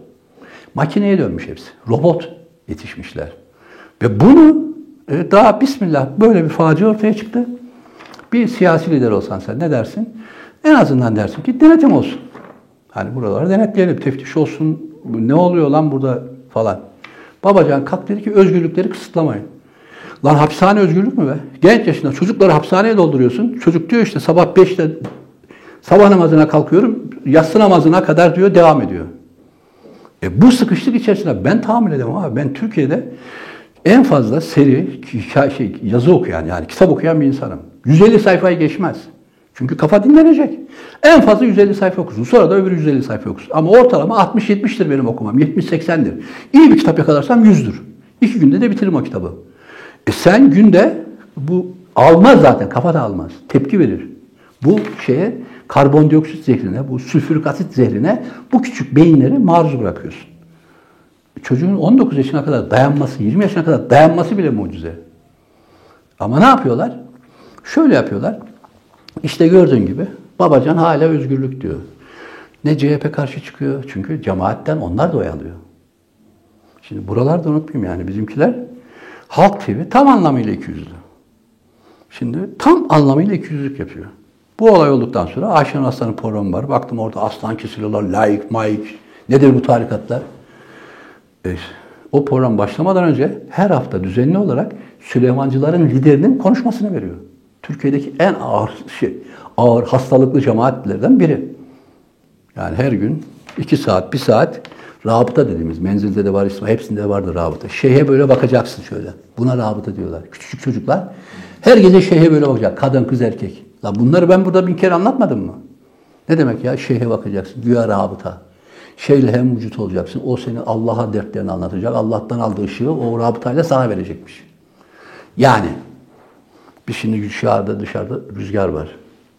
Makineye dönmüş hepsi. Robot yetişmişler. Ve bunu e, daha bismillah böyle bir facia ortaya çıktı. Bir siyasi lider olsan sen ne dersin? En azından dersin ki denetim olsun. Hani buraları denetleyelim, teftiş olsun. Ne oluyor lan burada falan. Babacan kalk dedi ki özgürlükleri kısıtlamayın. Lan hapishane özgürlük mü be? Genç yaşında çocukları hapishaneye dolduruyorsun. Çocuk diyor işte sabah 5'te sabah namazına kalkıyorum, yatsı namazına kadar diyor devam ediyor. E bu sıkışlık içerisinde ben tahammül edemem abi. Ben Türkiye'de en fazla seri, şey, yazı okuyan yani kitap okuyan bir insanım. 150 sayfayı geçmez. Çünkü kafa dinlenecek. En fazla 150 sayfa okursun. Sonra da öbür 150 sayfa okursun. Ama ortalama 60-70'tir benim okumam. 70-80'dir. İyi bir kitap yakalarsam 100'dür. İki günde de bitiririm o kitabı. E sen günde bu almaz zaten. Kafa da almaz. Tepki verir. Bu şeye karbondioksit zehrine, bu sülfürik asit zehrine bu küçük beyinleri maruz bırakıyorsun. Çocuğun 19 yaşına kadar dayanması, 20 yaşına kadar dayanması bile mucize. Ama ne yapıyorlar? Şöyle yapıyorlar. İşte gördüğün gibi Babacan hala özgürlük diyor. Ne CHP karşı çıkıyor çünkü cemaatten onlar da oyalıyor. Şimdi buralarda unutmayayım yani bizimkiler Halk TV tam anlamıyla ikiyüzlü. Şimdi tam anlamıyla ikiyüzlülük yapıyor. Bu olay olduktan sonra Ayşen Aslan'ın programı var. Baktım orada aslan kesiliyorlar, laik, maik. Nedir bu tarikatlar? E, o program başlamadan önce her hafta düzenli olarak Süleymancıların liderinin konuşmasını veriyor. Türkiye'deki en ağır şey, ağır hastalıklı cemaatlerden biri. Yani her gün iki saat, bir saat rabıta dediğimiz, menzilde de var, ismi, hepsinde vardır rabıta. Şeyhe böyle bakacaksın şöyle. Buna rabıta diyorlar. Küçücük çocuklar her gece şeyhe böyle bakacak. Kadın, kız, erkek. La bunları ben burada bin kere anlatmadım mı? Ne demek ya? Şeyhe bakacaksın. Güya rabıta. Şeyle hem vücut olacaksın. O senin Allah'a dertlerini anlatacak. Allah'tan aldığı ışığı o rabıtayla sana verecekmiş. Yani biz şimdi dışarıda dışarıda rüzgar var.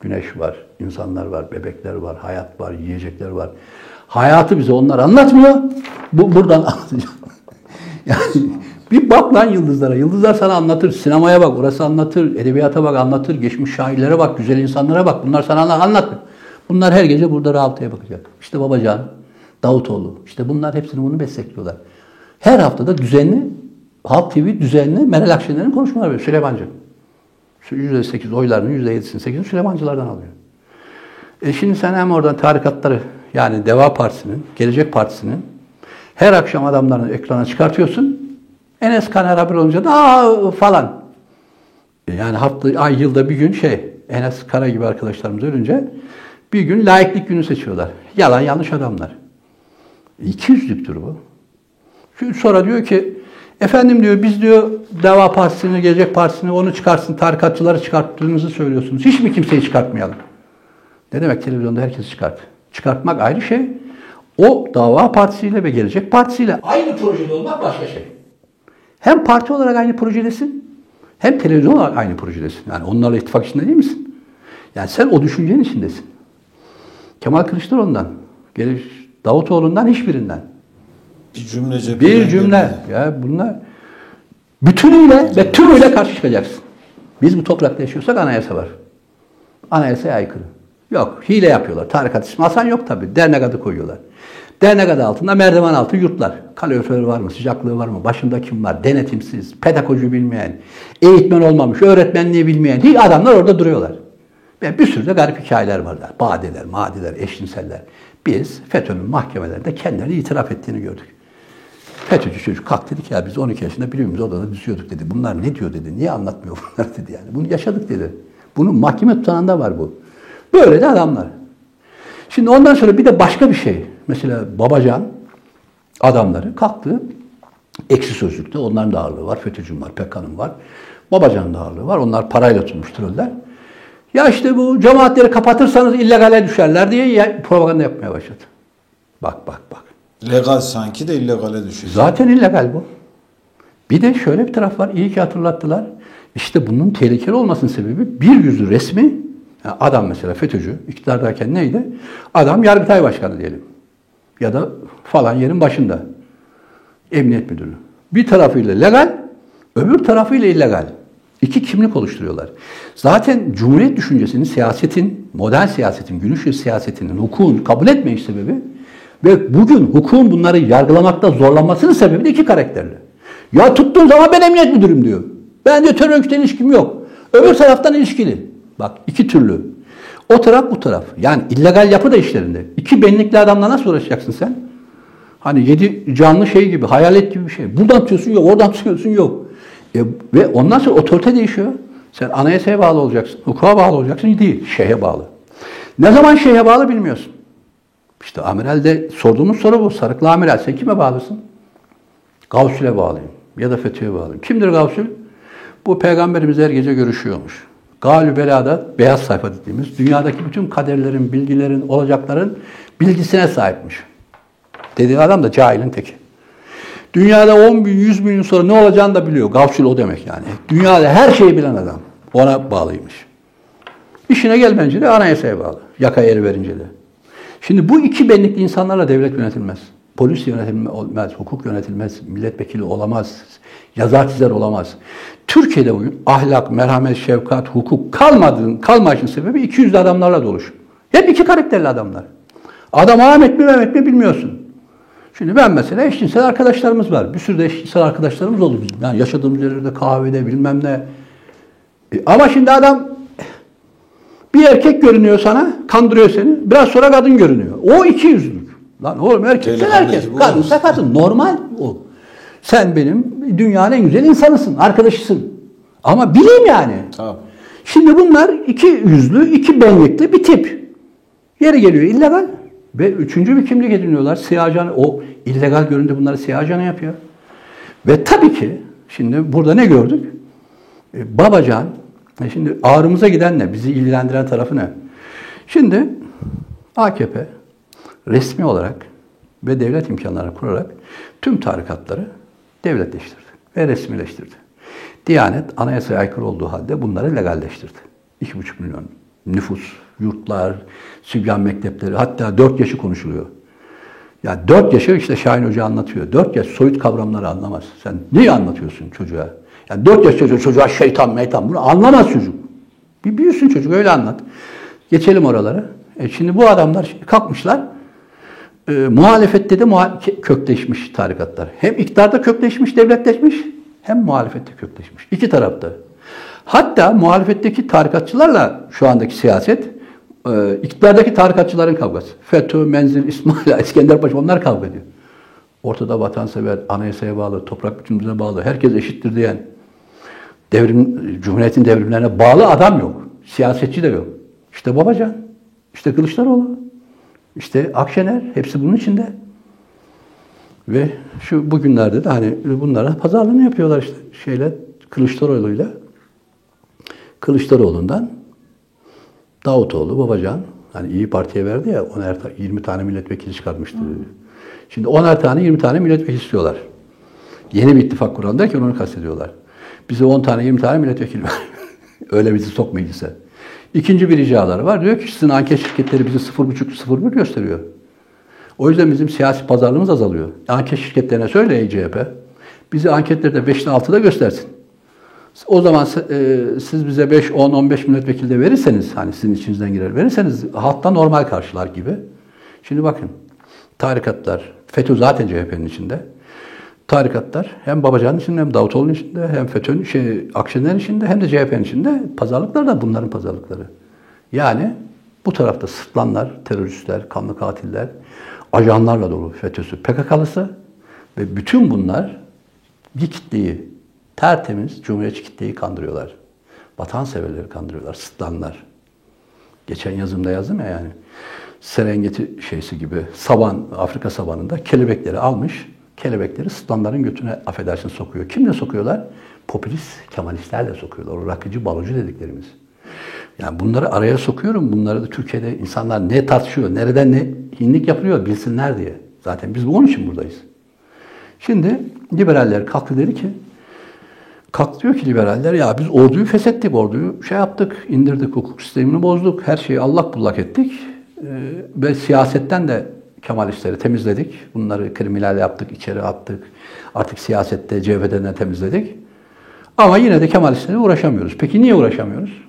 Güneş var, insanlar var, bebekler var, hayat var, yiyecekler var. Hayatı bize onlar anlatmıyor. Bu buradan anlatacak. yani bir bak lan yıldızlara. Yıldızlar sana anlatır. Sinemaya bak, orası anlatır. Edebiyata bak, anlatır. Geçmiş şairlere bak, güzel insanlara bak. Bunlar sana anlatır. Bunlar her gece burada rabıtaya bakacak. İşte Babacan, Davutoğlu. İşte bunlar hepsini bunu destekliyorlar. Her haftada düzenli Halk TV düzenli Meral Akşener'in konuşmaları veriyor. Süleymancı. %8 oylarının %7'sini 8'ini Süleymancılardan alıyor. E şimdi sen hem oradan tarikatları yani Deva Partisi'nin, Gelecek Partisi'nin her akşam adamlarını ekrana çıkartıyorsun. Enes Kaner haber olunca da falan. E yani hafta, ay yılda bir gün şey Enes Kara gibi arkadaşlarımız ölünce bir gün laiklik günü seçiyorlar. Yalan yanlış adamlar. İki yüzlüktür bu. Sonra diyor ki Efendim diyor biz diyor Deva Partisi'ni, Gelecek Partisi'ni onu çıkarsın, tarikatçıları çıkarttığınızı söylüyorsunuz. Hiç mi kimseyi çıkartmayalım? Ne demek televizyonda herkes çıkart? Çıkartmak ayrı şey. O Dava Partisi'yle ve Gelecek Partisi'yle aynı projede olmak başka şey. Hem parti olarak aynı projedesin, hem televizyon olarak aynı projedesin. Yani onlarla ittifak içinde değil misin? Yani sen o düşüncenin içindesin. Kemal Kılıçdaroğlu'ndan, Davutoğlu'ndan hiçbirinden. Bir cümlece Bir cümle. Ya bunlar Bütünüyle ve tümüyle karşı çıkacaksın. Biz bu toprakta yaşıyorsak anayasa var. Anayasaya aykırı. Yok, hile yapıyorlar. Tarikat ismi Hasan yok tabii. Dernek adı koyuyorlar. Dernek adı altında merdiven altı yurtlar. Kaloriferi var mı, sıcaklığı var mı, başında kim var, denetimsiz, pedagoji bilmeyen, eğitmen olmamış, öğretmenliği bilmeyen hiç adamlar orada duruyorlar. Ve bir sürü de garip hikayeler varlar. Badeler, madiler, eşcinseller. Biz FETÖ'nün mahkemelerinde kendilerini itiraf ettiğini gördük. FETÖ'cü çocuk kalktı dedi ki ya biz 12 yaşında birbirimiz odada düşüyorduk dedi. Bunlar ne diyor dedi. Niye anlatmıyor bunlar dedi yani. Bunu yaşadık dedi. Bunun mahkeme tutanında var bu. Böyle de adamlar. Şimdi ondan sonra bir de başka bir şey. Mesela Babacan adamları kalktı. Eksi sözlükte onların da ağırlığı var. FETÖ'cüm var, PKK'nın var. Babacan'ın da ağırlığı var. Onlar parayla tutmuş troller. Ya işte bu cemaatleri kapatırsanız illegale düşerler diye propaganda yapmaya başladı. Bak bak bak. Legal sanki de illegale düşecek. Zaten illegal bu. Bir de şöyle bir taraf var. İyi ki hatırlattılar. İşte bunun tehlikeli olmasının sebebi bir yüzü resmi. adam mesela FETÖ'cü iktidardayken neydi? Adam Yargıtay Başkanı diyelim. Ya da falan yerin başında. Emniyet Müdürü. Bir tarafıyla legal, öbür tarafıyla illegal. İki kimlik oluşturuyorlar. Zaten Cumhuriyet düşüncesinin, siyasetin, modern siyasetin, günümüz siyasetinin, hukukun kabul etmeyiş sebebi ve bugün hukukun bunları yargılamakta zorlanmasının sebebi de iki karakterli. Ya tuttuğun zaman ben emniyet müdürüm diyor. Ben de terör örgütle ilişkim yok. Öbür taraftan ilişkili. Bak iki türlü. O taraf bu taraf. Yani illegal yapı da işlerinde. İki benlikli adamla nasıl uğraşacaksın sen? Hani yedi canlı şey gibi, hayalet gibi bir şey. Buradan tutuyorsun yok, oradan tutuyorsun yok. E, ve ondan sonra otorite değişiyor. Sen anayasaya bağlı olacaksın, hukuka bağlı olacaksın. Değil, şeyhe bağlı. Ne zaman şeyhe bağlı bilmiyorsun. İşte amiralde sorduğumuz soru bu. Sarıklı amiral sen kime bağlısın? Gavsül'e bağlıyım. Ya da FETÖ'ye bağlıyım. Kimdir Gavsül? Bu peygamberimiz her gece görüşüyormuş. Galü belada beyaz sayfa dediğimiz dünyadaki bütün kaderlerin, bilgilerin, olacakların bilgisine sahipmiş. Dediği adam da cahilin teki. Dünyada 10 bin, 100 bin yıl sonra ne olacağını da biliyor. Gavsül o demek yani. Dünyada her şeyi bilen adam. Ona bağlıymış. İşine gelmence de anayasaya bağlı. Yaka eri verince de. Şimdi bu iki benlikli insanlarla devlet yönetilmez. Polis yönetilmez, hukuk yönetilmez, milletvekili olamaz, yazar çizer olamaz. Türkiye'de bugün ahlak, merhamet, şefkat, hukuk kalmadığın, kalmayışın sebebi 200'lü adamlarla doluş. Hep iki karakterli adamlar. Adam Ahmet mi Mehmet mi bilmiyorsun. Şimdi ben mesela eşcinsel arkadaşlarımız var. Bir sürü de eşcinsel arkadaşlarımız oldu bizim. Yani yaşadığımız yerlerde kahvede bilmem ne. E, ama şimdi adam bir erkek görünüyor sana, kandırıyor seni. Biraz sonra kadın görünüyor. O iki yüzlülük. Lan oğlum erkeksen erkek, kadınsa kadın. Normal o. Sen benim dünyanın en güzel insanısın, arkadaşısın. Ama bileyim yani. Tamam. Şimdi bunlar iki yüzlü, iki benlikli bir tip. Yeri geliyor illegal. Ve üçüncü bir kimlik ediniyorlar. Siyah ajan, o illegal görünce bunları siyah ajanı yapıyor. Ve tabii ki şimdi burada ne gördük? E, Babacan, e şimdi ağrımıza giden ne? Bizi ilgilendiren tarafı ne? Şimdi AKP resmi olarak ve devlet imkanları kurarak tüm tarikatları devletleştirdi ve resmileştirdi. Diyanet anayasaya aykırı olduğu halde bunları legalleştirdi. 2,5 milyon nüfus, yurtlar, sübyan mektepleri hatta 4 yaşı konuşuluyor. Ya 4 yaşı işte Şahin Hoca anlatıyor. 4 yaş soyut kavramları anlamaz. Sen neyi anlatıyorsun çocuğa? Yani 4 yaş çocuğa, çocuğa şeytan meytan bunu anlamaz çocuk. Bir büyüsün çocuk öyle anlat. Geçelim oralara. E şimdi bu adamlar şimdi kalkmışlar. E, muhalefette de muha- kökleşmiş tarikatlar. Hem iktidarda kökleşmiş, devletleşmiş hem muhalefette kökleşmiş. İki tarafta. Hatta muhalefetteki tarikatçılarla şu andaki siyaset e, iktidardaki tarikatçıların kavgası. FETÖ, Menzil, İsmail, İskenderpaşa onlar kavga ediyor. Ortada vatansever, anayasaya bağlı, toprak bütünlüğüne bağlı, herkes eşittir diyen, devrim, Cumhuriyet'in devrimlerine bağlı adam yok. Siyasetçi de yok. İşte Babacan, işte Kılıçdaroğlu, işte Akşener, hepsi bunun içinde. Ve şu bugünlerde de hani bunlara pazarlığını yapıyorlar işte şeyle Kılıçdaroğlu'yla. Kılıçdaroğlu'ndan Davutoğlu, Babacan hani İyi Parti'ye verdi ya 10'er ta- 20 tane milletvekili çıkarmıştı. Şimdi 10'er tane 20 tane milletvekili istiyorlar. Yeni bir ittifak kuran derken onu kastediyorlar. Bize 10 tane 20 tane milletvekili ver. Öyle bizi sok meclise. İkinci bir ricaları var. Diyor ki sizin anket şirketleri bizi 0,5-0,1 gösteriyor. O yüzden bizim siyasi pazarlığımız azalıyor. Anket şirketlerine söyle CHP. bizi anketlerde 5'te 6'da göstersin. O zaman e, siz bize 5, 10, 15 milletvekili de verirseniz, hani sizin içinizden girer verirseniz halkta normal karşılar gibi. Şimdi bakın, tarikatlar, FETÖ zaten CHP'nin içinde. Tarikatlar hem Babacan'ın içinde hem Davutoğlu'nun içinde hem FETÖ'nün şey, Akşener'in içinde hem de CHP'nin içinde pazarlıklar da bunların pazarlıkları. Yani bu tarafta sırtlanlar, teröristler, kanlı katiller, ajanlarla dolu FETÖ'sü, PKK'lısı ve bütün bunlar bir kitleyi, tertemiz Cumhuriyetçi kitleyi kandırıyorlar. Vatanseverleri kandırıyorlar, sırtlanlar. Geçen yazımda yazdım ya yani. Serengeti şeysi gibi saban, Afrika sabanında kelebekleri almış, kelebekleri sırtlanların götüne affedersin sokuyor. Kimle sokuyorlar? Popülist Kemalistlerle sokuyorlar. O rakıcı, balocu dediklerimiz. Yani bunları araya sokuyorum. Bunları da Türkiye'de insanlar ne tartışıyor, nereden ne hinlik yapılıyor bilsinler diye. Zaten biz onun için buradayız. Şimdi liberaller kalktı dedi ki, kalktı diyor ki liberaller ya biz orduyu feshettik, orduyu şey yaptık, indirdik, hukuk sistemini bozduk, her şeyi allak bullak ettik ee, ve siyasetten de Kemalistleri temizledik. Bunları kriminal yaptık, içeri attık. Artık siyasette CHP'den de temizledik. Ama yine de Kemalistlerle uğraşamıyoruz. Peki niye uğraşamıyoruz?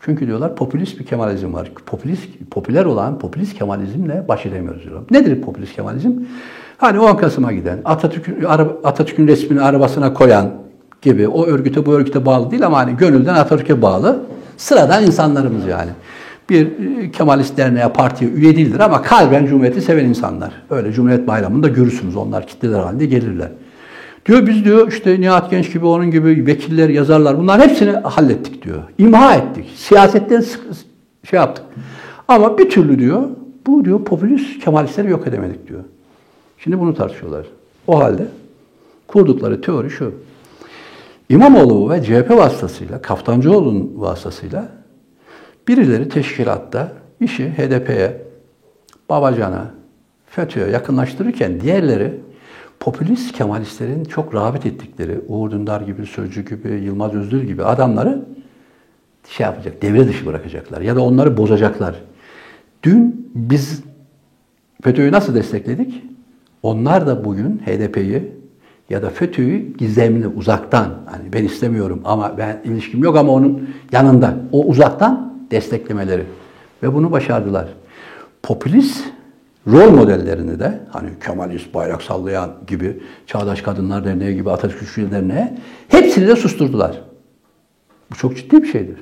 Çünkü diyorlar popülist bir Kemalizm var. Popülist, popüler olan popülist Kemalizmle baş edemiyoruz diyorlar. Nedir popülist Kemalizm? Hani 10 Kasım'a giden, Atatürk'ün Atatürk'ün resmini arabasına koyan gibi o örgüte bu örgüte bağlı değil ama hani gönülden Atatürk'e bağlı sıradan insanlarımız yani. Bir e, Kemalist derneğe, partiye üye değildir ama kalben Cumhuriyeti seven insanlar. Öyle Cumhuriyet Bayramı'nda görürsünüz onlar kitleler halinde gelirler. Diyor biz diyor işte Nihat Genç gibi onun gibi vekiller, yazarlar bunların hepsini hallettik diyor. İmha ettik. Siyasetten şey yaptık. Ama bir türlü diyor bu diyor popülist Kemalistleri yok edemedik diyor. Şimdi bunu tartışıyorlar. O halde kurdukları teori şu. İmamoğlu ve CHP vasıtasıyla, Kaftancıoğlu'nun vasıtasıyla birileri teşkilatta işi HDP'ye, Babacan'a, FETÖ'ye yakınlaştırırken diğerleri popülist Kemalistlerin çok rağbet ettikleri Uğur Dündar gibi, Sözcü gibi, Yılmaz Özdil gibi adamları şey yapacak, devre dışı bırakacaklar ya da onları bozacaklar. Dün biz FETÖ'yü nasıl destekledik? Onlar da bugün HDP'yi ya da FETÖ'yü gizemli, uzaktan, hani ben istemiyorum ama ben ilişkim yok ama onun yanında, o uzaktan desteklemeleri. Ve bunu başardılar. Popülist rol modellerini de hani Kemalist, bayrak sallayan gibi Çağdaş Kadınlar Derneği gibi Atatürkçü Derneği hepsini de susturdular. Bu çok ciddi bir şeydir.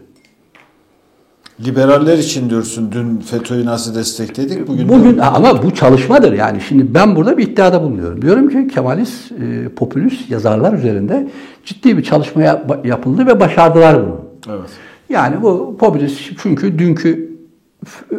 Liberaller için diyorsun dün FETÖ'yü nasıl destekledik? Bugün, Bugün de... ama bu çalışmadır yani. Şimdi ben burada bir iddiada bulunuyorum. Diyorum ki Kemalist, e, popülist yazarlar üzerinde ciddi bir çalışma yapıldı ve başardılar bunu. Evet. Yani bu popülist çünkü dünkü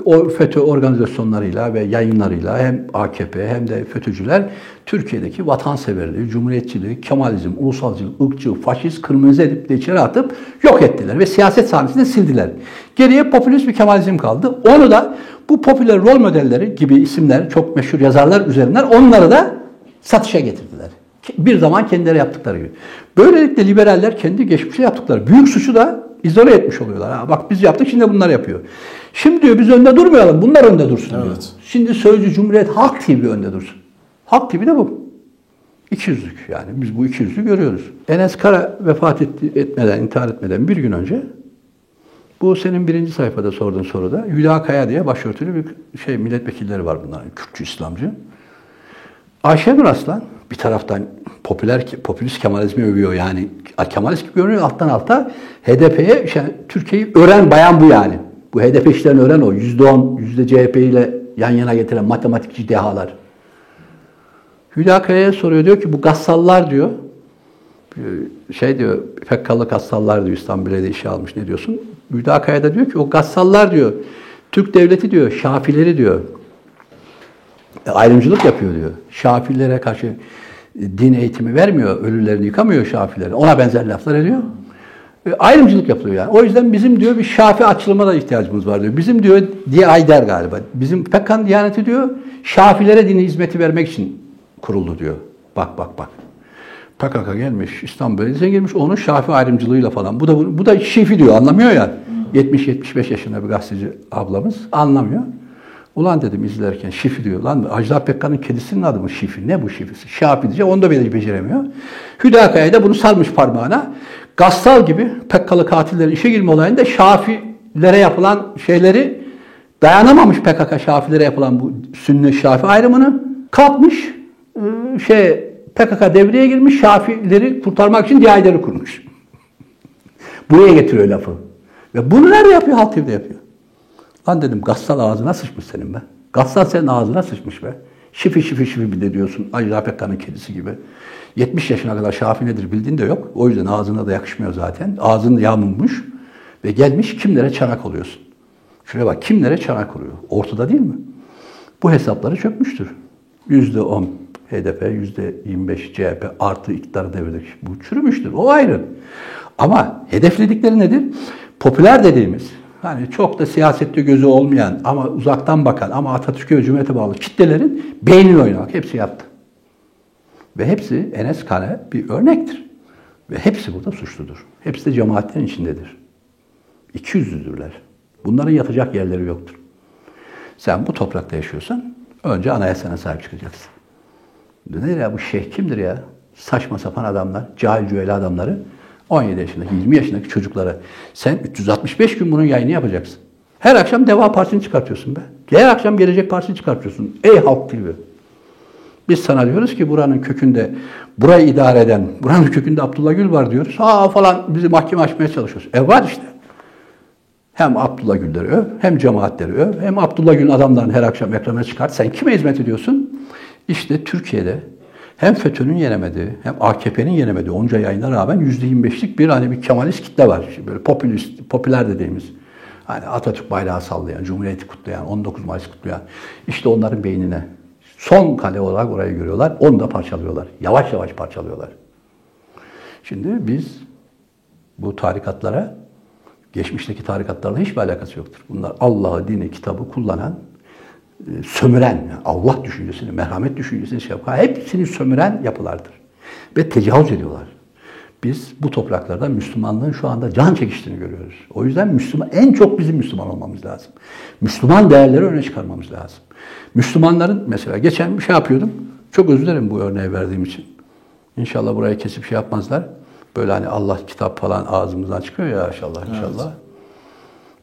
o FETÖ organizasyonlarıyla ve yayınlarıyla hem AKP hem de FETÖ'cüler Türkiye'deki vatanseverliği, cumhuriyetçiliği, Kemalizm, ulusalcılık, ırkçı, faşist, kırmızı edip de içeri atıp yok ettiler ve siyaset sahnesinde sildiler. Geriye popülist bir Kemalizm kaldı. Onu da bu popüler rol modelleri gibi isimler, çok meşhur yazarlar üzerinden onları da satışa getirdiler. Bir zaman kendileri yaptıkları gibi. Böylelikle liberaller kendi geçmişte yaptıkları büyük suçu da izole etmiş oluyorlar. Ha, bak biz yaptık şimdi bunlar yapıyor. Şimdi diyor biz önde durmayalım bunlar önde dursun evet. diyor. Şimdi Sözcü Cumhuriyet Halk TV önde dursun. Halk TV de bu. İkiyüzlük yani biz bu ikiyüzlüğü görüyoruz. Enes Kara vefat etti, etmeden, intihar etmeden bir gün önce bu senin birinci sayfada sorduğun soruda Hülya Kaya diye başörtülü bir şey milletvekilleri var bunların. Kürtçü, İslamcı. Ayşenur Aslan bir taraftan popüler popülist Kemalizmi övüyor yani. Kemalist gibi görünüyor alttan alta. HDP'ye işte, Türkiye'yi öğren bayan bu yani. Bu HDP işlerini öğren o. Yüzde on, yüzde CHP ile yan yana getiren matematikçi dehalar. Hülya Kaya'ya soruyor diyor ki bu gassallar diyor. Şey diyor Pekkalı gassallar diyor İstanbul'da işe almış ne diyorsun? Hülya Kaya da diyor ki o gassallar diyor. Türk devleti diyor Şafileri diyor ayrımcılık yapıyor diyor. Şafilere karşı din eğitimi vermiyor, ölülerini yıkamıyor şafileri. Ona benzer laflar ediyor. E, ayrımcılık yapılıyor yani. O yüzden bizim diyor bir şafi açılıma da ihtiyacımız var diyor. Bizim diyor diye Ayder galiba. Bizim Pekkan Diyaneti diyor şafilere dini hizmeti vermek için kuruldu diyor. Bak bak bak. PKK gelmiş, İstanbul Belediyesi'ne girmiş, onun şafi ayrımcılığıyla falan. Bu da bu da şifi diyor, anlamıyor ya. 70-75 yaşında bir gazeteci ablamız anlamıyor. Ulan dedim izlerken Şifi diyor. Lan Ajda Pekkan'ın kedisinin adı mı Şifi? Ne bu Şifi'si? Şafi diyecek. Onu da beceremiyor. Hüdakaya da bunu sarmış parmağına. Gassal gibi Pekkalı katillerin işe girme olayında Şafilere yapılan şeyleri dayanamamış PKK Şafilere yapılan bu Sünni Şafi ayrımını kalkmış e, şey PKK devreye girmiş Şafileri kurtarmak için diyayeleri kurmuş. Buraya getiriyor lafı. Ve bunu nerede yapıyor? Halk TV'de yapıyor. Lan dedim gassal ağzına sıçmış senin be. Gassal senin ağzına sıçmış be. Şifi şifi şifi bir de diyorsun. Ajda Pekkan'ın kedisi gibi. 70 yaşına kadar Şafi nedir bildiğin de yok. O yüzden ağzına da yakışmıyor zaten. Ağzın yağmurmuş ve gelmiş kimlere çanak oluyorsun. Şuraya bak kimlere çanak oluyor. Ortada değil mi? Bu hesapları çökmüştür. %10 HDP, %25 CHP artı iktidar devirdik. Bu çürümüştür. O ayrı. Ama hedefledikleri nedir? Popüler dediğimiz, hani çok da siyasette gözü olmayan ama uzaktan bakan ama Atatürk'e ve Cumhuriyet'e bağlı kitlelerin beynini oynamak. Hepsi yaptı. Ve hepsi Enes Kane bir örnektir. Ve hepsi burada suçludur. Hepsi de cemaatlerin içindedir. İki yüzlüdürler. Bunların yatacak yerleri yoktur. Sen bu toprakta yaşıyorsan önce anayasana sahip çıkacaksın. Nedir ya bu şeyh kimdir ya? Saçma sapan adamlar, cahil cüveli adamları 17 yaşındaki, 20 yaşındaki çocuklara sen 365 gün bunun yayını yapacaksın. Her akşam Deva Partisi'ni çıkartıyorsun be. Her akşam Gelecek Partisi'ni çıkartıyorsun. Ey Halk TV. Biz sana diyoruz ki buranın kökünde, burayı idare eden, buranın kökünde Abdullah Gül var diyoruz. Ha falan bizi mahkeme açmaya çalışıyoruz. E var işte. Hem Abdullah Gül'leri öv, hem cemaatleri öv, hem Abdullah Gül'ün adamlarını her akşam ekrana çıkart. Sen kime hizmet ediyorsun? İşte Türkiye'de hem FETÖ'nün yenemediği, hem AKP'nin yenemediği onca yayına rağmen %25'lik bir hani bir Kemalist kitle var. İşte böyle popülist, popüler dediğimiz. Hani Atatürk bayrağı sallayan, Cumhuriyeti kutlayan, 19 Mayıs kutlayan. İşte onların beynine son kale olarak orayı görüyorlar. Onu da parçalıyorlar. Yavaş yavaş parçalıyorlar. Şimdi biz bu tarikatlara geçmişteki tarikatlarla hiçbir alakası yoktur. Bunlar Allah'ı, dini, kitabı kullanan, sömüren, Allah düşüncesini, merhamet düşüncesini yapar. Hepsini sömüren yapılardır. Ve tecavüz ediyorlar. Biz bu topraklarda Müslümanlığın şu anda can çekiştiğini görüyoruz. O yüzden Müslüman, en çok bizim Müslüman olmamız lazım. Müslüman değerleri öne çıkarmamız lazım. Müslümanların mesela geçen bir şey yapıyordum. Çok özür dilerim bu örneği verdiğim için. İnşallah burayı kesip şey yapmazlar. Böyle hani Allah kitap falan ağzımızdan çıkıyor ya inşallah inşallah. Evet.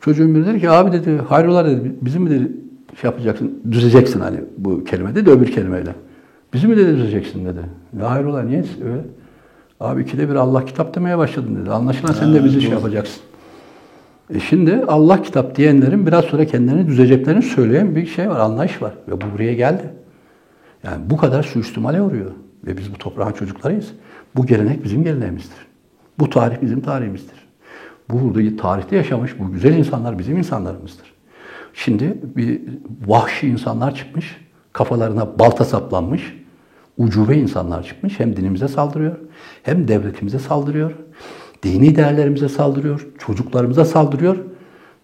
Çocuğum biri dedi ki abi dedi hayrola dedi bizim mi dedi şey yapacaksın düzeceksin hani bu kelime dedi öbür kelimeyle. Bizi mi dedi düzeceksin dedi. Ya hayrola niye öyle? Abi ikide bir Allah kitap demeye başladın dedi. Anlaşılan sen de bizi şey yapacaksın. E şimdi Allah kitap diyenlerin biraz sonra kendilerini düzeceklerini söyleyen bir şey var, anlayış var. Ve bu buraya geldi. Yani bu kadar suistimale uğruyor. Ve biz bu toprağın çocuklarıyız. Bu gelenek bizim geleneğimizdir. Bu tarih bizim tarihimizdir. Bu burada tarihte yaşamış bu güzel insanlar bizim insanlarımızdır. Şimdi bir vahşi insanlar çıkmış, kafalarına balta saplanmış, ucube insanlar çıkmış. Hem dinimize saldırıyor, hem devletimize saldırıyor, dini değerlerimize saldırıyor, çocuklarımıza saldırıyor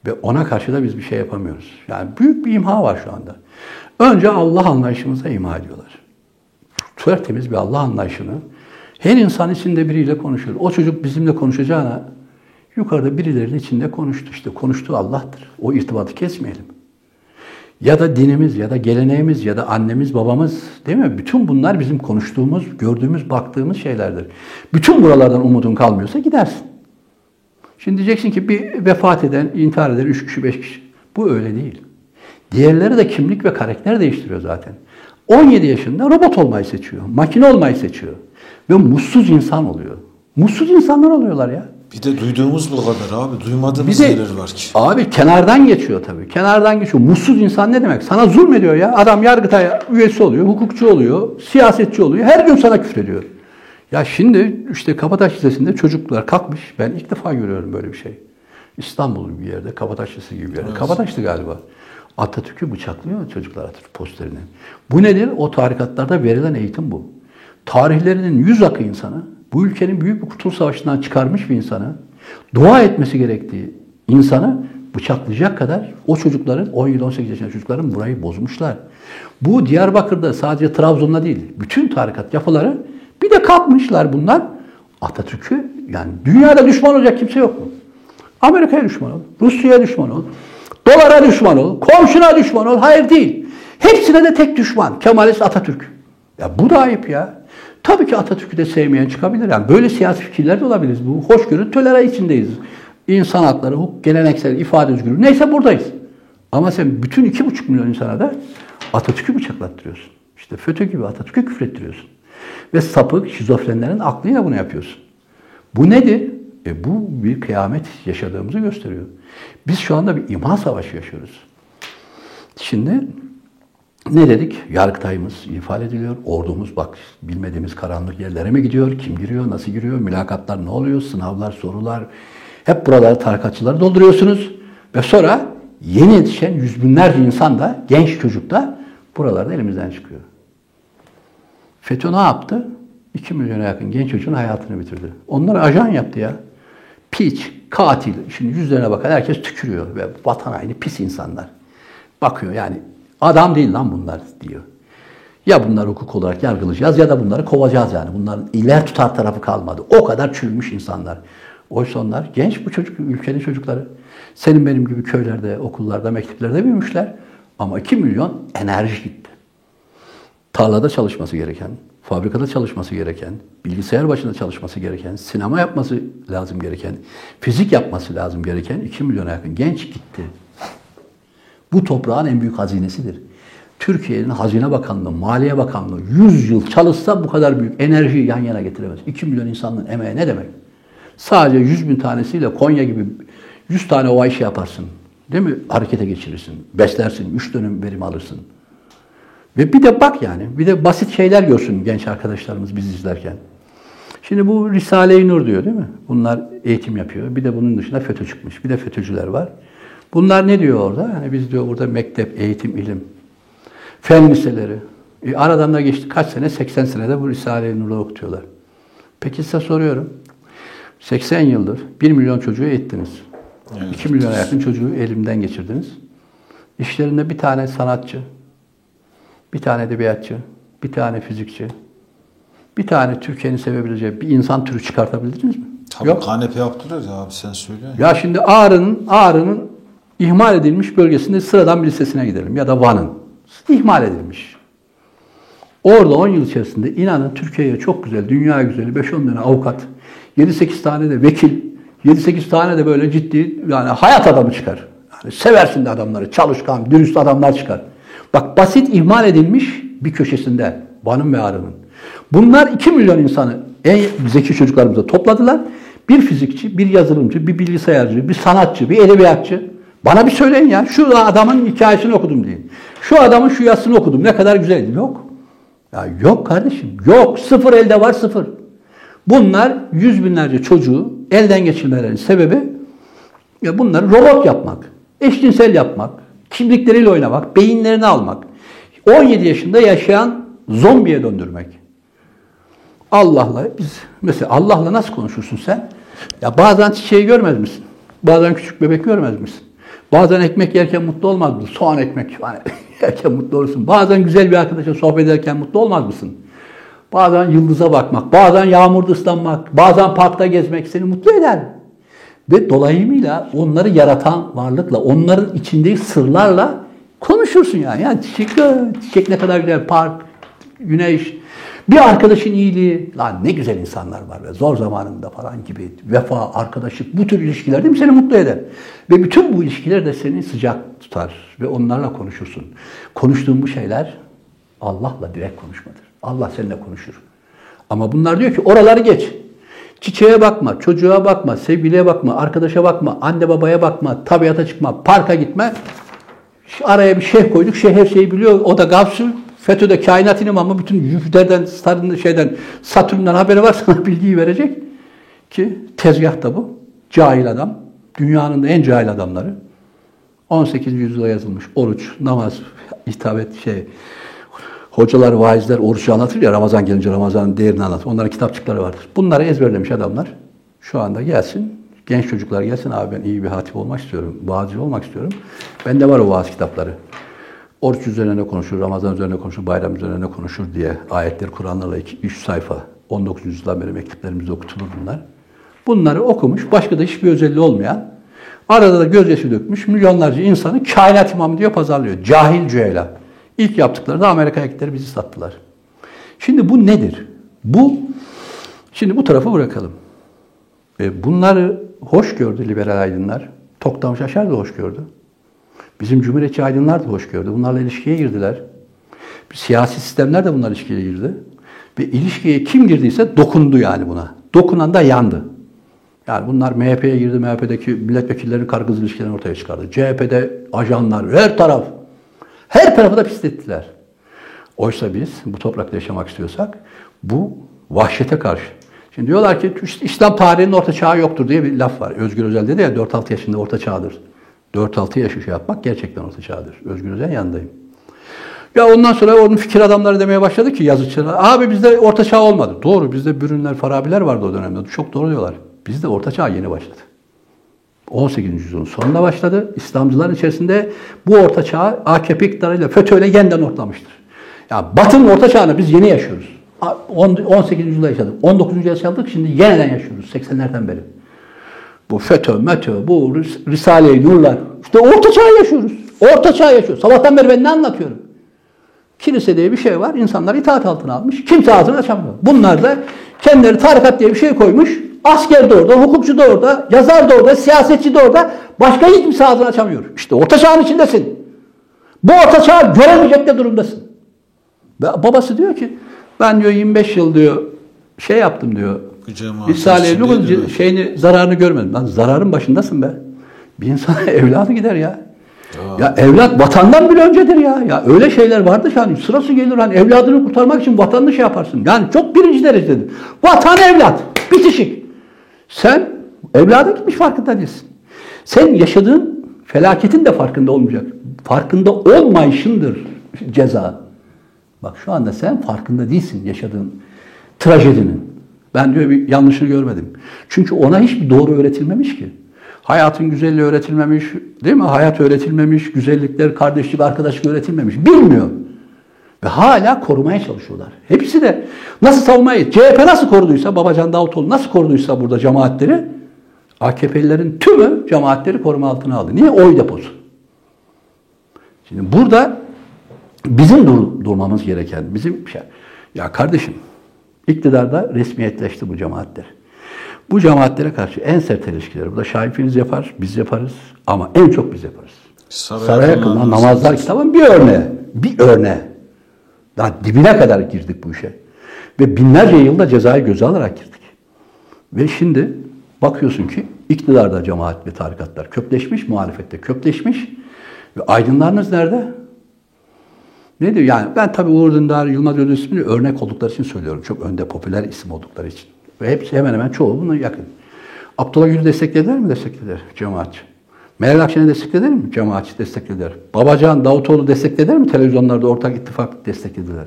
ve ona karşı da biz bir şey yapamıyoruz. Yani büyük bir imha var şu anda. Önce Allah anlayışımıza imha ediyorlar. Tertemiz bir Allah anlayışını her insan içinde biriyle konuşuyor. O çocuk bizimle konuşacağına yukarıda birilerinin içinde konuştu. İşte konuştuğu Allah'tır. O irtibatı kesmeyelim. Ya da dinimiz ya da geleneğimiz ya da annemiz babamız değil mi? Bütün bunlar bizim konuştuğumuz, gördüğümüz, baktığımız şeylerdir. Bütün buralardan umudun kalmıyorsa gidersin. Şimdi diyeceksin ki bir vefat eden, intihar eden üç kişi, beş kişi. Bu öyle değil. Diğerleri de kimlik ve karakter değiştiriyor zaten. 17 yaşında robot olmayı seçiyor, makine olmayı seçiyor. Ve mutsuz insan oluyor. Mutsuz insanlar oluyorlar ya. Bir de duyduğumuz bu kadar abi. Duymadığımız Bir de- neler var ki? Abi kenardan geçiyor tabii. Kenardan geçiyor. Mutsuz insan ne demek? Sana zulmediyor ya. Adam Yargıtay üyesi oluyor, hukukçu oluyor, siyasetçi oluyor. Her gün sana küfrediyor. Ya şimdi işte Kabataş Lisesi'nde çocuklar kalkmış. Ben ilk defa görüyorum böyle bir şey. İstanbul bir yerde, Kabataş Lisesi gibi bir yerde. Kabataş'tı galiba. Atatürk'ü bıçaklıyor çocuklar Atatürk posterini. Bu nedir? O tarikatlarda verilen eğitim bu. Tarihlerinin yüz akı insanı, bu ülkenin büyük bir kurtuluş savaşından çıkarmış bir insanı, dua etmesi gerektiği insanı bıçaklayacak kadar o çocukların, 17-18 yaşındaki çocukların burayı bozmuşlar. Bu Diyarbakır'da sadece Trabzon'da değil, bütün tarikat yapıları bir de kalkmışlar bunlar. Atatürk'ü yani dünyada düşman olacak kimse yok mu? Amerika'ya düşman ol, Rusya'ya düşman ol, Dolara düşman ol, komşuna düşman ol. Hayır değil. Hepsine de tek düşman. Kemalist Atatürk. Ya bu da ayıp ya. Tabii ki Atatürk'ü de sevmeyen çıkabilir. Yani böyle siyasi fikirler de olabilir. Bu hoşgörü tölera içindeyiz. İnsan hakları, hukuk, geleneksel ifade özgürlüğü. Neyse buradayız. Ama sen bütün iki buçuk milyon insana da Atatürk'ü bıçaklattırıyorsun. İşte FETÖ gibi Atatürk'ü küfrettiriyorsun. Ve sapık, şizofrenlerin aklıyla bunu yapıyorsun. Bu nedir? E bu bir kıyamet yaşadığımızı gösteriyor. Biz şu anda bir imha savaşı yaşıyoruz. Şimdi ne dedik? Yargıtayımız ifade ediliyor. Ordumuz bak bilmediğimiz karanlık yerlere mi gidiyor? Kim giriyor? Nasıl giriyor? Mülakatlar ne oluyor? Sınavlar, sorular. Hep buraları tarikatçıları dolduruyorsunuz. Ve sonra yeni yetişen yüz binlerce insan da, genç çocuk da buralarda elimizden çıkıyor. FETÖ ne yaptı? 2 milyona yakın genç çocuğun hayatını bitirdi. Onları ajan yaptı ya. Piç, katil. Şimdi yüzlerine bakar herkes tükürüyor. Ve vatan haini pis insanlar. Bakıyor yani adam değil lan bunlar diyor. Ya bunları hukuk olarak yargılayacağız ya da bunları kovacağız yani. Bunların iler tutar tarafı kalmadı. O kadar çürümüş insanlar. Oysa onlar genç bu çocuk, ülkenin çocukları. Senin benim gibi köylerde, okullarda, mekteplerde büyümüşler. Ama 2 milyon enerji gitti tarlada çalışması gereken, fabrikada çalışması gereken, bilgisayar başında çalışması gereken, sinema yapması lazım gereken, fizik yapması lazım gereken 2 milyona yakın genç gitti. Bu toprağın en büyük hazinesidir. Türkiye'nin Hazine Bakanlığı, Maliye Bakanlığı 100 yıl çalışsa bu kadar büyük enerjiyi yan yana getiremez. 2 milyon insanın emeği ne demek? Sadece 100 bin tanesiyle Konya gibi 100 tane o işi yaparsın. Değil mi? Harekete geçirirsin, beslersin, 3 dönüm verim alırsın. Ve bir de bak yani, bir de basit şeyler görsün genç arkadaşlarımız biz izlerken. Şimdi bu Risale-i Nur diyor değil mi? Bunlar eğitim yapıyor. Bir de bunun dışında FETÖ çıkmış. Bir de FETÖ'cüler var. Bunlar ne diyor orada? Yani biz diyor burada mektep, eğitim, ilim, fen liseleri. E aradan da geçti kaç sene? 80 senede bu Risale-i Nur'u okutuyorlar. Peki size soruyorum. 80 yıldır 1 milyon çocuğu eğittiniz. 2 milyona yakın çocuğu elimden geçirdiniz. İşlerinde bir tane sanatçı, bir tane edebiyatçı, bir tane fizikçi, bir tane Türkiye'nin sevebileceği bir insan türü çıkartabildiniz mi? Tabii Yok. kanepe yaptırır ya abi sen söyle. Ya şimdi Ağrı'nın Ağrı'nın ihmal edilmiş bölgesinde sıradan bir lisesine gidelim ya da Van'ın. ihmal edilmiş. Orada 10 yıl içerisinde inanın Türkiye'ye çok güzel, dünya güzeli 5-10 tane avukat, 7-8 tane de vekil, 7-8 tane de böyle ciddi yani hayat adamı çıkar. Yani seversin de adamları, çalışkan, dürüst adamlar çıkar. Bak basit ihmal edilmiş bir köşesinde Van'ın ve Ağrı'nın. Bunlar 2 milyon insanı en zeki çocuklarımıza topladılar. Bir fizikçi, bir yazılımcı, bir bilgisayarcı, bir sanatçı, bir edebiyatçı. Bana bir söyleyin ya. Şu adamın hikayesini okudum deyin. Şu adamın şu yazısını okudum. Ne kadar güzel. Yok. Ya yok kardeşim. Yok. Sıfır elde var sıfır. Bunlar yüz binlerce çocuğu elden geçirmelerinin sebebi ya bunları robot yapmak, eşcinsel yapmak, kimlikleriyle oynamak, beyinlerini almak, 17 yaşında yaşayan zombiye döndürmek. Allah'la biz mesela Allah'la nasıl konuşursun sen? Ya bazen çiçeği görmez misin? Bazen küçük bebek görmez misin? Bazen ekmek yerken mutlu olmaz mısın? Soğan ekmek hani yerken mutlu olursun. Bazen güzel bir arkadaşla sohbet ederken mutlu olmaz mısın? Bazen yıldıza bakmak, bazen yağmurda ıslanmak, bazen parkta gezmek seni mutlu eder. Ve dolayımıyla onları yaratan varlıkla, onların içindeki sırlarla konuşursun yani. Yani çiçek, çiçek ne kadar güzel, park, güneş, bir arkadaşın iyiliği. Lan ne güzel insanlar var ve zor zamanında falan gibi. Vefa, arkadaşlık, bu tür ilişkiler değil mi seni mutlu eder. Ve bütün bu ilişkiler de seni sıcak tutar ve onlarla konuşursun. Konuştuğun bu şeyler Allah'la direkt konuşmadır. Allah seninle konuşur. Ama bunlar diyor ki oraları geç. Çiçeğe bakma, çocuğa bakma, sevgiliye bakma, arkadaşa bakma, anne babaya bakma, tabiata çıkma, parka gitme. Araya bir şeyh koyduk. Şeyh her şeyi biliyor. O da gavsul. FETÖ'de kainat imamı bütün Jüpiter'den, Star'ın şeyden, Satürn'den haberi var sana bilgiyi verecek. Ki tezgahta bu. Cahil adam. Dünyanın da en cahil adamları. 18. yüzyılda yazılmış oruç, namaz, hitabet şey hocalar, vaizler orucu anlatır ya Ramazan gelince Ramazan'ın değerini anlatır. Onların kitapçıkları vardır. Bunları ezberlemiş adamlar. Şu anda gelsin. Genç çocuklar gelsin abi ben iyi bir hatip olmak istiyorum. Vaazcı olmak istiyorum. Bende var o vaaz kitapları. Oruç üzerine konuşur, Ramazan üzerine konuşur, bayram üzerine konuşur diye ayetler Kur'anlarla 3 sayfa 19. yüzyıldan beri mekteplerimizde okutulur bunlar. Bunları okumuş, başka da hiçbir özelliği olmayan Arada da gözyaşı dökmüş milyonlarca insanı kainat imamı diyor pazarlıyor. Cahil cüela. İlk yaptıkları da Amerika'ya gittiler bizi sattılar. Şimdi bu nedir? Bu, şimdi bu tarafı bırakalım. E, bunları hoş gördü liberal aydınlar. Toktam Şaşar da hoş gördü. Bizim cumhuriyetçi aydınlar da hoş gördü. Bunlarla ilişkiye girdiler. Siyasi sistemler de bunlar ilişkiye girdi. Ve ilişkiye kim girdiyse dokundu yani buna. Dokunan da yandı. Yani bunlar MHP'ye girdi. MHP'deki milletvekillerinin kargız ilişkilerini ortaya çıkardı. CHP'de ajanlar, her taraf. Her tarafı da pislettiler. Oysa biz bu toprakta yaşamak istiyorsak bu vahşete karşı. Şimdi diyorlar ki İslam tarihinin orta çağı yoktur diye bir laf var. Özgür Özel dedi ya 4-6 yaşında orta çağdır. 4-6 yaş şey yapmak gerçekten orta çağdır. Özgür Özel yanındayım. Ya ondan sonra onun fikir adamları demeye başladı ki yazıcılar. Abi bizde orta çağ olmadı. Doğru bizde Bürünler, Farabiler vardı o dönemde. Çok doğru diyorlar. Bizde orta çağ yeni başladı. 18. yüzyılın sonunda başladı. İslamcıların içerisinde bu orta çağı AKP iktidarıyla FETÖ'yle yeniden ortalamıştır. Ya Batı'nın orta çağını biz yeni yaşıyoruz. 18. yüzyılda yaşadık. 19. yüzyılda yaşadık. Şimdi yeniden yaşıyoruz 80'lerden beri. Bu FETÖ, METÖ, bu Risale-i Nurlar. İşte orta çağ yaşıyoruz. Orta çağ yaşıyoruz. Sabahtan beri ben ne anlatıyorum? Kilise diye bir şey var. İnsanlar itaat altına almış. Kimse ağzını açamıyor. Bunlar da kendileri tarikat diye bir şey koymuş. Asker de orada, hukukçu da orada, yazar da orada, siyasetçi de orada. Başka hiç kimse ağzını açamıyor. İşte orta çağın içindesin. Bu orta çağı göremeyecek de durumdasın. Babası diyor ki ben diyor 25 yıl diyor şey yaptım diyor. Risale-i Nur'un şeyini zararını görmedim. Lan zararın başındasın be. Bir insana evladı gider ya. Aa. Ya evlat vatandan bile öncedir ya. Ya öyle şeyler vardı ki hani sırası gelir hani evladını kurtarmak için vatanını şey yaparsın. Yani çok birinci derecedir. Vatan evlat. Bitişik. Sen evlada gitmiş farkında değilsin. Sen yaşadığın felaketin de farkında olmayacak. Farkında olmayışındır ceza. Bak şu anda sen farkında değilsin yaşadığın trajedinin. Ben diyor bir yanlışını görmedim. Çünkü ona hiçbir doğru öğretilmemiş ki. Hayatın güzelliği öğretilmemiş, değil mi? Hayat öğretilmemiş, güzellikler, kardeşlik, arkadaşlık öğretilmemiş. Bilmiyor. Ve hala korumaya çalışıyorlar. Hepsi de nasıl savunmayı, CHP nasıl koruduysa, Babacan Davutoğlu nasıl koruduysa burada cemaatleri, AKP'lilerin tümü cemaatleri koruma altına aldı. Niye? Oy deposu. Şimdi burada bizim dur durmamız gereken, bizim şey, ya kardeşim, iktidarda resmiyetleşti bu cemaatler. Bu cemaatlere karşı en sert eleştirileri. Bu da Şahifiniz yapar, biz yaparız ama en çok biz yaparız. Saraya, Saraya kılınan namazlar kitabın bir örneği. Bir örneği. Daha dibine kadar girdik bu işe. Ve binlerce yılda cezayı göze alarak girdik. Ve şimdi bakıyorsun ki iktidarda cemaat ve tarikatlar kökleşmiş, muhalefette kökleşmiş. Ve aydınlarınız nerede? Ne diyor? Yani ben tabii Uğur Dündar, Yılmaz Özdemir ismini örnek oldukları için söylüyorum. Çok önde popüler isim oldukları için. Ve hepsi hemen hemen çoğu buna yakın. Abdullah Gül'ü desteklediler mi? Desteklediler cemaatçi. Meral Akşener'i desteklediler mi? Cemaatçi desteklediler. Babacan, Davutoğlu desteklediler mi? Televizyonlarda ortak ittifak desteklediler.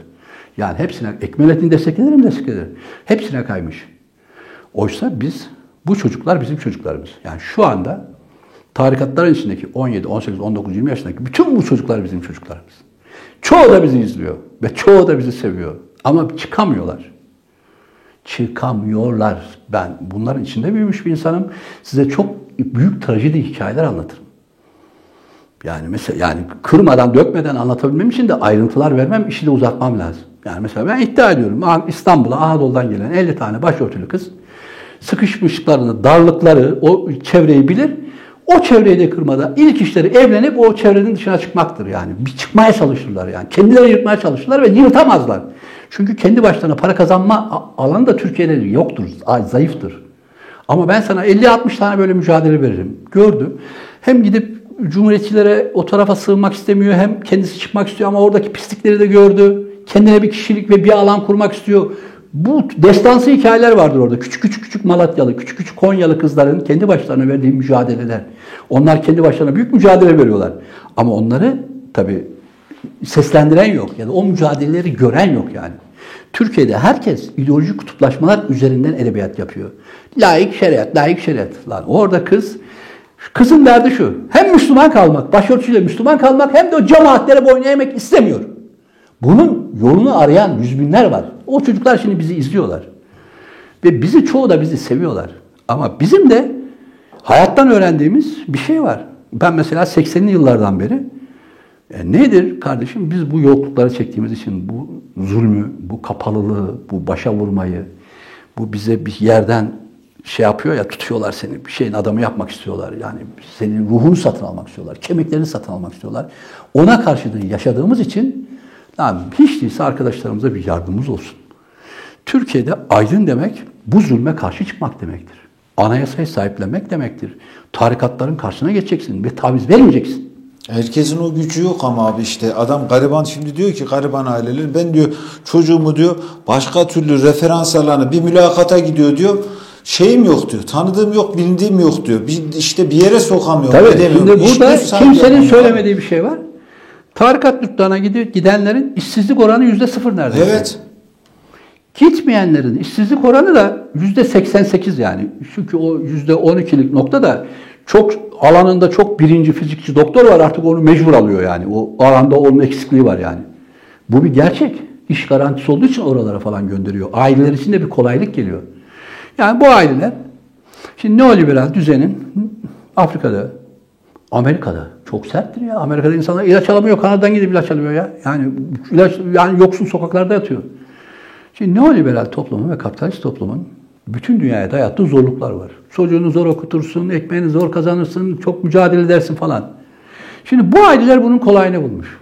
Yani hepsine, Ekmelettin desteklediler mi? Desteklediler. Hepsine kaymış. Oysa biz, bu çocuklar bizim çocuklarımız. Yani şu anda tarikatların içindeki 17, 18, 19, 20 yaşındaki bütün bu çocuklar bizim çocuklarımız. Çoğu da bizi izliyor ve çoğu da bizi seviyor. Ama çıkamıyorlar çıkamıyorlar. Ben bunların içinde büyümüş bir insanım. Size çok büyük trajedi hikayeler anlatırım. Yani mesela yani kırmadan, dökmeden anlatabilmem için de ayrıntılar vermem, işi de uzatmam lazım. Yani mesela ben iddia ediyorum. İstanbul'a Anadolu'dan gelen 50 tane başörtülü kız sıkışmışlıklarını, darlıkları, o çevreyi bilir. O çevreyi de kırmada ilk işleri evlenip o çevrenin dışına çıkmaktır yani. Bir çıkmaya çalışırlar yani. Kendileri yırtmaya çalışırlar ve yırtamazlar. Çünkü kendi başlarına para kazanma alanı da Türkiye'de yoktur, zayıftır. Ama ben sana 50-60 tane böyle mücadele veririm. Gördüm. Hem gidip cumhuriyetçilere o tarafa sığınmak istemiyor hem kendisi çıkmak istiyor ama oradaki pislikleri de gördü. Kendine bir kişilik ve bir alan kurmak istiyor. Bu destansı hikayeler vardır orada. Küçük küçük küçük Malatyalı, küçük küçük Konyalı kızların kendi başlarına verdiği mücadeleler. Onlar kendi başlarına büyük mücadele veriyorlar. Ama onları tabii seslendiren yok ya da o mücadeleleri gören yok yani. Türkiye'de herkes ideolojik kutuplaşmalar üzerinden edebiyat yapıyor. Laik şeriat, laik şeriat. Lan orada kız, kızın derdi şu. Hem Müslüman kalmak, başörtüsüyle Müslüman kalmak hem de o cemaatlere boyun eğmek istemiyor. Bunun yolunu arayan yüz binler var. O çocuklar şimdi bizi izliyorlar. Ve bizi çoğu da bizi seviyorlar. Ama bizim de Hayattan öğrendiğimiz bir şey var. Ben mesela 80'li yıllardan beri e, nedir kardeşim? Biz bu yoklukları çektiğimiz için bu zulmü, bu kapalılığı, bu başa vurmayı, bu bize bir yerden şey yapıyor ya tutuyorlar seni bir şeyin adamı yapmak istiyorlar. Yani senin ruhunu satın almak istiyorlar. Kemiklerini satın almak istiyorlar. Ona karşı yaşadığımız için yani hiç değilse arkadaşlarımıza bir yardımımız olsun. Türkiye'de aydın demek bu zulme karşı çıkmak demektir. Anayasayı sahiplenmek demektir. Tarikatların karşısına geçeceksin ve taviz vermeyeceksin. Herkesin o gücü yok ama abi işte adam gariban şimdi diyor ki gariban aileler ben diyor çocuğumu diyor başka türlü referans alanı bir mülakata gidiyor diyor şeyim yok diyor tanıdığım yok bildiğim yok diyor bir işte bir yere sokamıyorum Tabii edemiyorum. şimdi burada kimsenin söylemediği bir şey var. Tarikat yurtlarına gidiyor, gidenlerin işsizlik oranı yüzde sıfır neredeyse. Evet. Gitmeyenlerin işsizlik oranı da yüzde 88 yani. Çünkü o yüzde 12'lik nokta da çok alanında çok birinci fizikçi doktor var artık onu mecbur alıyor yani. O alanda onun eksikliği var yani. Bu bir gerçek. İş garantisi olduğu için oralara falan gönderiyor. Aileler için de bir kolaylık geliyor. Yani bu aileler şimdi neoliberal düzenin Afrika'da, Amerika'da çok serttir ya. Amerika'da insanlar ilaç alamıyor. Kanada'dan gidip ilaç alıyor ya. Yani ilaç yani yoksul sokaklarda yatıyor. Şimdi neoliberal toplumun ve kapitalist toplumun bütün dünyaya dayattığı zorluklar var. Çocuğunu zor okutursun, ekmeğini zor kazanırsın, çok mücadele edersin falan. Şimdi bu aileler bunun kolayını bulmuş.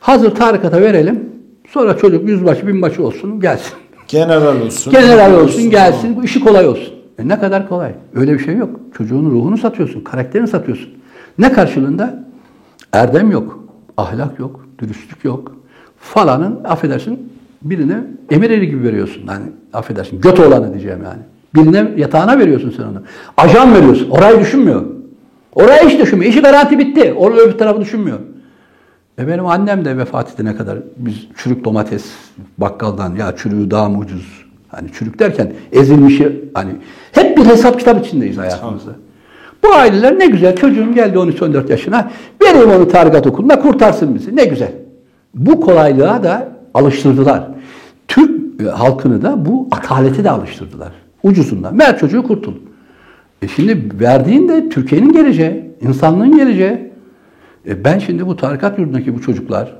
Hazır tarikata verelim, sonra çocuk yüzbaşı, binbaşı olsun, gelsin. General olsun. General olsun, gelsin, bu işi kolay olsun. E ne kadar kolay? Öyle bir şey yok. Çocuğun ruhunu satıyorsun, karakterini satıyorsun. Ne karşılığında? Erdem yok, ahlak yok, dürüstlük yok. Falanın, affedersin, birine emir eri gibi veriyorsun. Yani affedersin, göt olanı diyeceğim yani. Birine yatağına veriyorsun sen onu. Ajan veriyorsun. Orayı düşünmüyor. Orayı hiç düşünmüyor. İşi garanti bitti. Onu öbür tarafı düşünmüyor. E benim annem de vefat edene kadar biz çürük domates bakkaldan ya çürüğü daha mı ucuz? Hani çürük derken ezilmişi hani hep bir hesap kitap içindeyiz hayatımızda. Bu aileler ne güzel çocuğum geldi 13-14 yaşına vereyim onu tarikat okuluna kurtarsın bizi ne güzel. Bu kolaylığa da alıştırdılar. Türk e, halkını da bu ataleti de alıştırdılar. Ucuzundan. Ver çocuğu kurtul. E şimdi verdiğin de Türkiye'nin geleceği, insanlığın geleceği. E ben şimdi bu tarikat yurdundaki bu çocuklar,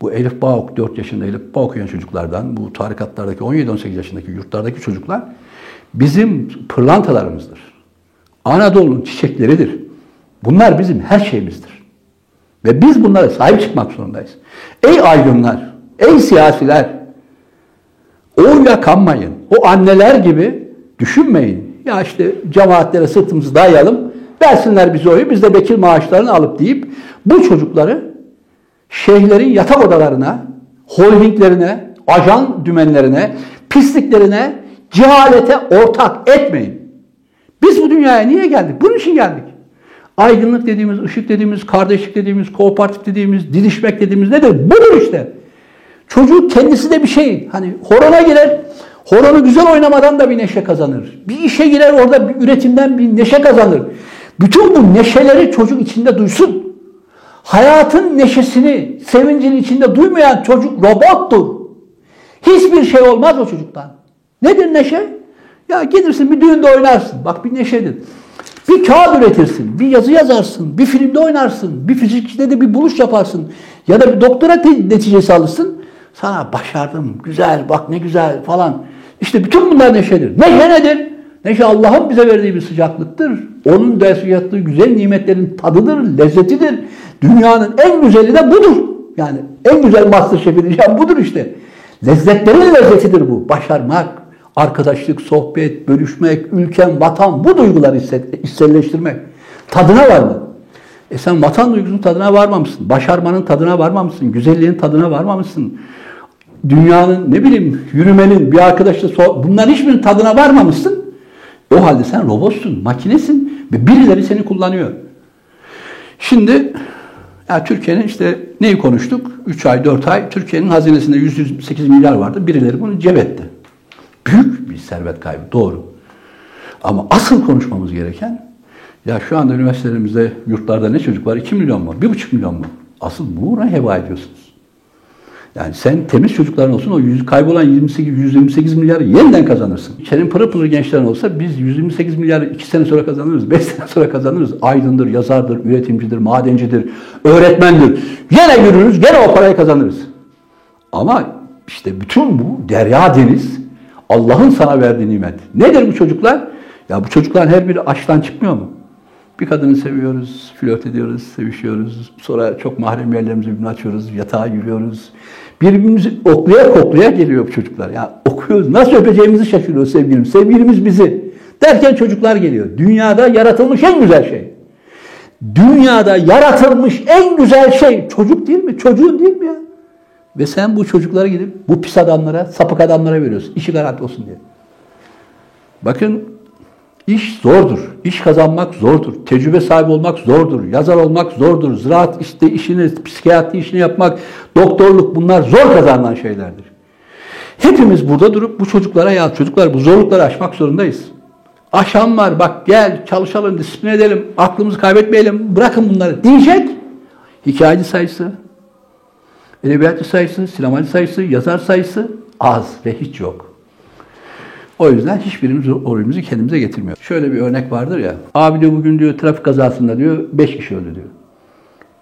bu Elif Bağok 4 yaşında Elif Bağ okuyan çocuklardan, bu tarikatlardaki 17-18 yaşındaki yurtlardaki çocuklar bizim pırlantalarımızdır. Anadolu'nun çiçekleridir. Bunlar bizim her şeyimizdir. Ve biz bunlara sahip çıkmak zorundayız. Ey aydınlar, ey siyasiler, oyla kanmayın. O anneler gibi düşünmeyin. Ya işte cemaatlere sırtımızı dayayalım, versinler bize oyu, biz de bekir maaşlarını alıp deyip bu çocukları şeyhlerin yatak odalarına, holdinglerine, ajan dümenlerine, pisliklerine, cehalete ortak etmeyin. Biz bu dünyaya niye geldik? Bunun için geldik. Aydınlık dediğimiz, ışık dediğimiz, kardeşlik dediğimiz, kooperatif dediğimiz, didişmek dediğimiz nedir? Budur işte. Çocuk kendisi de bir şey. Hani horona girer, horonu güzel oynamadan da bir neşe kazanır. Bir işe girer orada bir üretimden bir neşe kazanır. Bütün bu neşeleri çocuk içinde duysun. Hayatın neşesini, sevincini içinde duymayan çocuk robottur. Hiçbir şey olmaz o çocuktan. Nedir neşe? Ya gelirsin bir düğünde oynarsın. Bak bir neşedir. Bir kağıt üretirsin, bir yazı yazarsın, bir filmde oynarsın, bir fizikçide de bir buluş yaparsın. Ya da bir doktora neticesi alırsın. Sana başardım, güzel, bak ne güzel falan. İşte bütün bunlar neşedir. Neşe nedir? Neşe Allah'ın bize verdiği bir sıcaklıktır. Onun dersi yattığı güzel nimetlerin tadıdır, lezzetidir. Dünyanın en güzeli de budur. Yani en güzel masterchef'i diyeceğim budur işte. Lezzetlerin lezzetidir bu. Başarmak, arkadaşlık, sohbet, bölüşmek, ülken, vatan bu duyguları hisselleştirmek. Tadına varmak. E sen vatan duygusunun tadına varmamışsın. Başarmanın tadına varmamışsın. Güzelliğin tadına varmamışsın. Dünyanın ne bileyim yürümenin bir arkadaşla so bunların hiçbirinin tadına varmamışsın. O halde sen robotsun, makinesin ve birileri seni kullanıyor. Şimdi ya Türkiye'nin işte neyi konuştuk? 3 ay, 4 ay Türkiye'nin hazinesinde 108 milyar vardı. Birileri bunu cebetti. Büyük bir servet kaybı, doğru. Ama asıl konuşmamız gereken ya şu anda üniversitelerimizde, yurtlarda ne çocuk var? 2 milyon mu? 1,5 milyon mu? Asıl bunu heba ediyorsunuz. Yani sen temiz çocukların olsun o yüz, kaybolan 28, 128 milyarı yeniden kazanırsın. Senin pırıl pırıl gençlerin olsa biz 128 milyarı 2 sene sonra kazanırız, 5 sene sonra kazanırız. Aydındır, yazardır, üretimcidir, madencidir, öğretmendir. Gene yürürüz, gene o parayı kazanırız. Ama işte bütün bu derya deniz Allah'ın sana verdiği nimet. Nedir bu çocuklar? Ya bu çocukların her biri açtan çıkmıyor mu? Bir kadını seviyoruz, flört ediyoruz, sevişiyoruz. Sonra çok mahrem yerlerimizi birbirine açıyoruz, yatağa giriyoruz. Birbirimizi oklaya koklaya geliyor bu çocuklar. Ya okuyoruz, nasıl öpeceğimizi şaşırıyoruz sevgilimiz. Sevgilimiz bizi. Derken çocuklar geliyor. Dünyada yaratılmış en güzel şey. Dünyada yaratılmış en güzel şey çocuk değil mi? Çocuğun değil mi ya? Ve sen bu çocuklara gidip bu pis adamlara, sapık adamlara veriyorsun. İşi garanti olsun diye. Bakın iş zordur. İş kazanmak zordur. Tecrübe sahibi olmak zordur. Yazar olmak zordur. Ziraat işte işini, psikiyatri işini yapmak, doktorluk bunlar zor kazanılan şeylerdir. Hepimiz burada durup bu çocuklara ya çocuklar bu zorlukları aşmak zorundayız. Aşan var bak gel çalışalım, disiplin edelim, aklımızı kaybetmeyelim, bırakın bunları diyecek. Hikayeci sayısı, edebiyatçı sayısı, sinemacı sayısı, yazar sayısı az ve hiç yok. O yüzden hiçbirimiz rolümüzü kendimize getirmiyor. Şöyle bir örnek vardır ya. Abi diyor bugün diyor trafik kazasında diyor 5 kişi öldü diyor.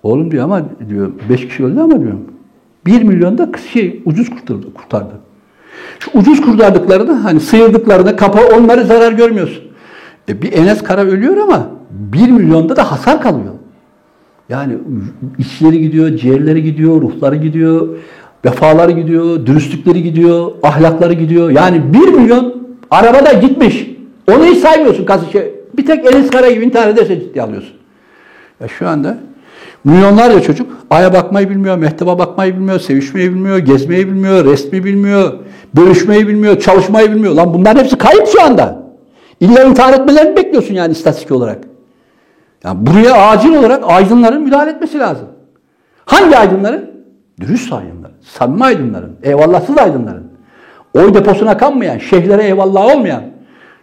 Oğlum diyor ama diyor 5 kişi öldü ama diyor 1 milyon da şey ucuz kurtardı. kurtardı. Şu ucuz kurtardıklarını hani sıyırdıklarını kapa onları zarar görmüyorsun. E bir Enes Kara ölüyor ama 1 milyonda da hasar kalıyor. Yani içleri gidiyor, ciğerleri gidiyor, ruhları gidiyor, vefaları gidiyor, dürüstlükleri gidiyor, ahlakları gidiyor. Yani 1 milyon arabada gitmiş. Onu hiç saymıyorsun kazı şey. Bir tek Enes Kara gibi intihar ederse ciddi alıyorsun. Ya şu anda milyonlarca çocuk aya bakmayı bilmiyor, mehtaba bakmayı bilmiyor, sevişmeyi bilmiyor, gezmeyi bilmiyor, resmi bilmiyor, bölüşmeyi bilmiyor, çalışmayı bilmiyor. Lan bunların hepsi kayıp şu anda. İlla intihar etmelerini bekliyorsun yani istatistik olarak. Yani buraya acil olarak aydınların müdahale etmesi lazım. Hangi aydınların? Dürüst aydınların, samimi aydınların, eyvallahsız aydınların. Oy deposuna kanmayan, şeyhlere eyvallah olmayan,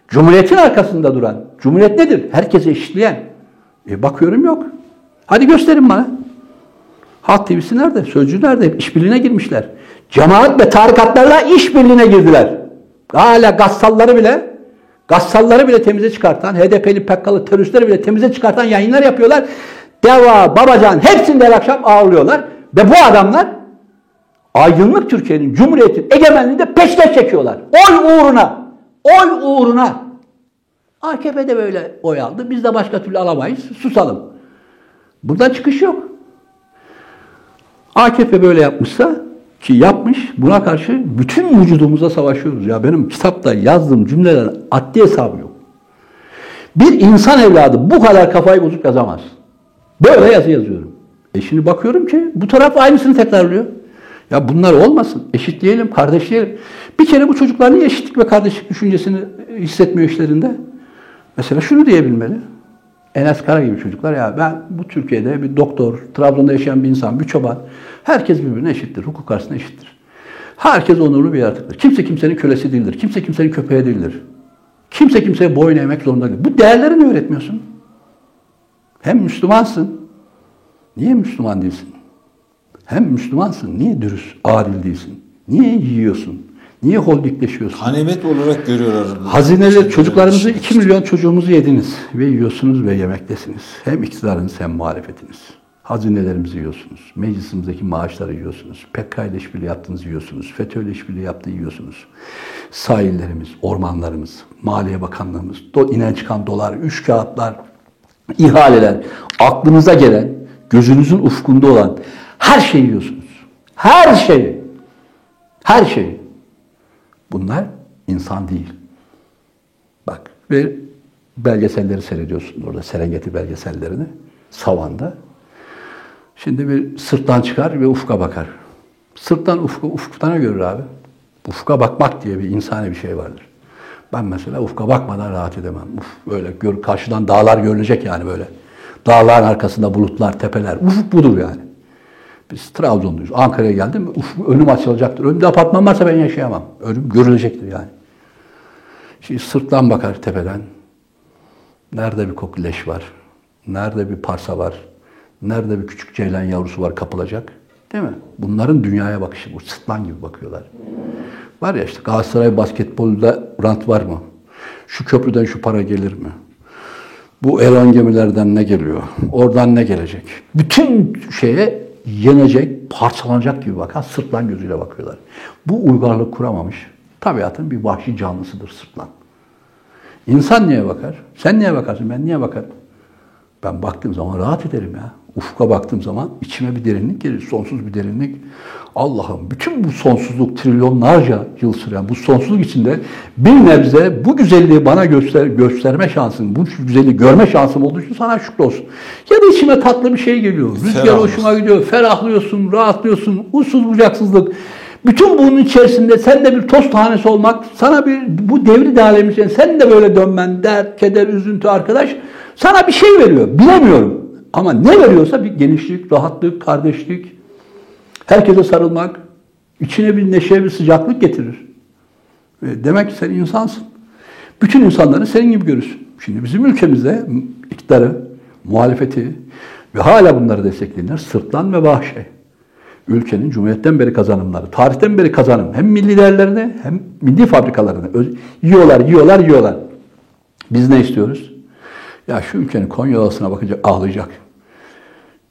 cumhuriyetin arkasında duran. Cumhuriyet nedir? Herkese eşitleyen. E bakıyorum yok. Hadi gösterin bana. Halk TV'si nerede? Sözcü nerede? İşbirliğine girmişler. Cemaat ve tarikatlarla işbirliğine girdiler. Hala gassalları bile gassalları bile temize çıkartan, HDP'li PKK'lı teröristleri bile temize çıkartan yayınlar yapıyorlar. Deva, Babacan hepsinde her akşam ağırlıyorlar. Ve bu adamlar aydınlık Türkiye'nin, Cumhuriyet'in egemenliğini de peşkeş çekiyorlar. Oy uğruna. Oy uğruna. AKP de böyle oy aldı. Biz de başka türlü alamayız. Susalım. Buradan çıkış yok. AKP böyle yapmışsa ki yapmış buna karşı bütün vücudumuza savaşıyoruz. Ya benim kitapta yazdığım cümlelerin adli hesabı yok. Bir insan evladı bu kadar kafayı bozuk yazamaz. Böyle yazı yazıyorum. E şimdi bakıyorum ki bu taraf aynısını tekrarlıyor. Ya bunlar olmasın. Eşitleyelim, kardeşleyelim. Bir kere bu çocuklar niye eşitlik ve kardeşlik düşüncesini hissetmiyor işlerinde? Mesela şunu diyebilmeli. Enes Kara gibi çocuklar ya ben bu Türkiye'de bir doktor, Trabzon'da yaşayan bir insan, bir çoban. Herkes birbirine eşittir. Hukuk karşısında eşittir. Herkes onurlu bir yaratıktır. Kimse kimsenin kölesi değildir. Kimse kimsenin köpeği değildir. Kimse kimseye boyun eğmek zorunda değil. Bu değerleri ne öğretmiyorsun? Hem Müslümansın. Niye Müslüman değilsin? Hem Müslümansın. Niye dürüst, adil değilsin? Niye yiyorsun? Niye holdingleşiyorsun? Hanemet olarak görüyorlar. Hazineler, çocuklarımızı 2 milyon çocuğumuzu yediniz ve yiyorsunuz ve yemektesiniz. Hem iktidarınız hem muhalefetiniz. Hazinelerimizi yiyorsunuz. Meclisimizdeki maaşları yiyorsunuz. PKK ile işbirliği yaptığınızı yiyorsunuz. FETÖ ile işbirliği yaptığı yiyorsunuz. Sahillerimiz, ormanlarımız, Maliye Bakanlığımız, do, inen çıkan dolar, üç kağıtlar, ihaleler, aklınıza gelen, gözünüzün ufkunda olan her şeyi yiyorsunuz. Her şeyi. Her şeyi. Bunlar insan değil. Bak ve belgeselleri seyrediyorsun orada Serengeti belgesellerini. Savanda. Şimdi bir sırttan çıkar ve ufka bakar. Sırttan ufku, ufkutana görür abi. Ufka bakmak diye bir insani bir şey vardır. Ben mesela ufka bakmadan rahat edemem. Uf, böyle gör, karşıdan dağlar görülecek yani böyle. Dağların arkasında bulutlar, tepeler. Ufuk budur yani. Biz Trabzonluyuz. Ankara'ya geldim. Uf, önüm açılacaktır. Önümde apartman varsa ben yaşayamam. Önüm görülecektir yani. Şimdi sırttan bakar tepeden. Nerede bir koku leş var? Nerede bir parsa var? Nerede bir küçük ceylan yavrusu var kapılacak? Değil mi? Bunların dünyaya bakışı bu. Sırtlan gibi bakıyorlar. Var ya işte Galatasaray basketbolda rant var mı? Şu köprüden şu para gelir mi? Bu Elon gemilerden ne geliyor? Oradan ne gelecek? Bütün şeye yenecek, parçalanacak gibi bakan sırtlan gözüyle bakıyorlar. Bu uygarlık kuramamış. Tabiatın bir vahşi canlısıdır sırtlan. İnsan niye bakar? Sen niye bakarsın? Ben niye bakarım? Ben baktığım zaman rahat ederim ya. Ufka baktığım zaman içime bir derinlik gelir. Sonsuz bir derinlik. Allah'ım bütün bu sonsuzluk trilyonlarca yıl süren bu sonsuzluk içinde bir nebze bu güzelliği bana göster gösterme şansın, bu güzelliği görme şansım olduğu için sana şükür olsun. Ya da içime tatlı bir şey geliyor. Rüzgar hoşuma gidiyor. Ferahlıyorsun, rahatlıyorsun. Uçsuz bucaksızlık. Bütün bunun içerisinde sen de bir toz tanesi olmak, sana bir bu devri de alemi için sen de böyle dönmen, dert, keder, üzüntü arkadaş sana bir şey veriyor. Bilemiyorum. Ama ne veriyorsa bir genişlik, rahatlık, kardeşlik, herkese sarılmak, içine bir neşe, bir sıcaklık getirir. Demek ki sen insansın. Bütün insanları senin gibi görürsün. Şimdi bizim ülkemizde iktidarı, muhalefeti ve hala bunları destekleyenler sırtlan ve vahşi. Ülkenin Cumhuriyet'ten beri kazanımları, tarihten beri kazanım. Hem milli değerlerini hem milli fabrikalarını yiyorlar, yiyorlar, yiyorlar. Biz ne istiyoruz? Ya şu ülkenin Konya Ovası'na bakınca ağlayacak.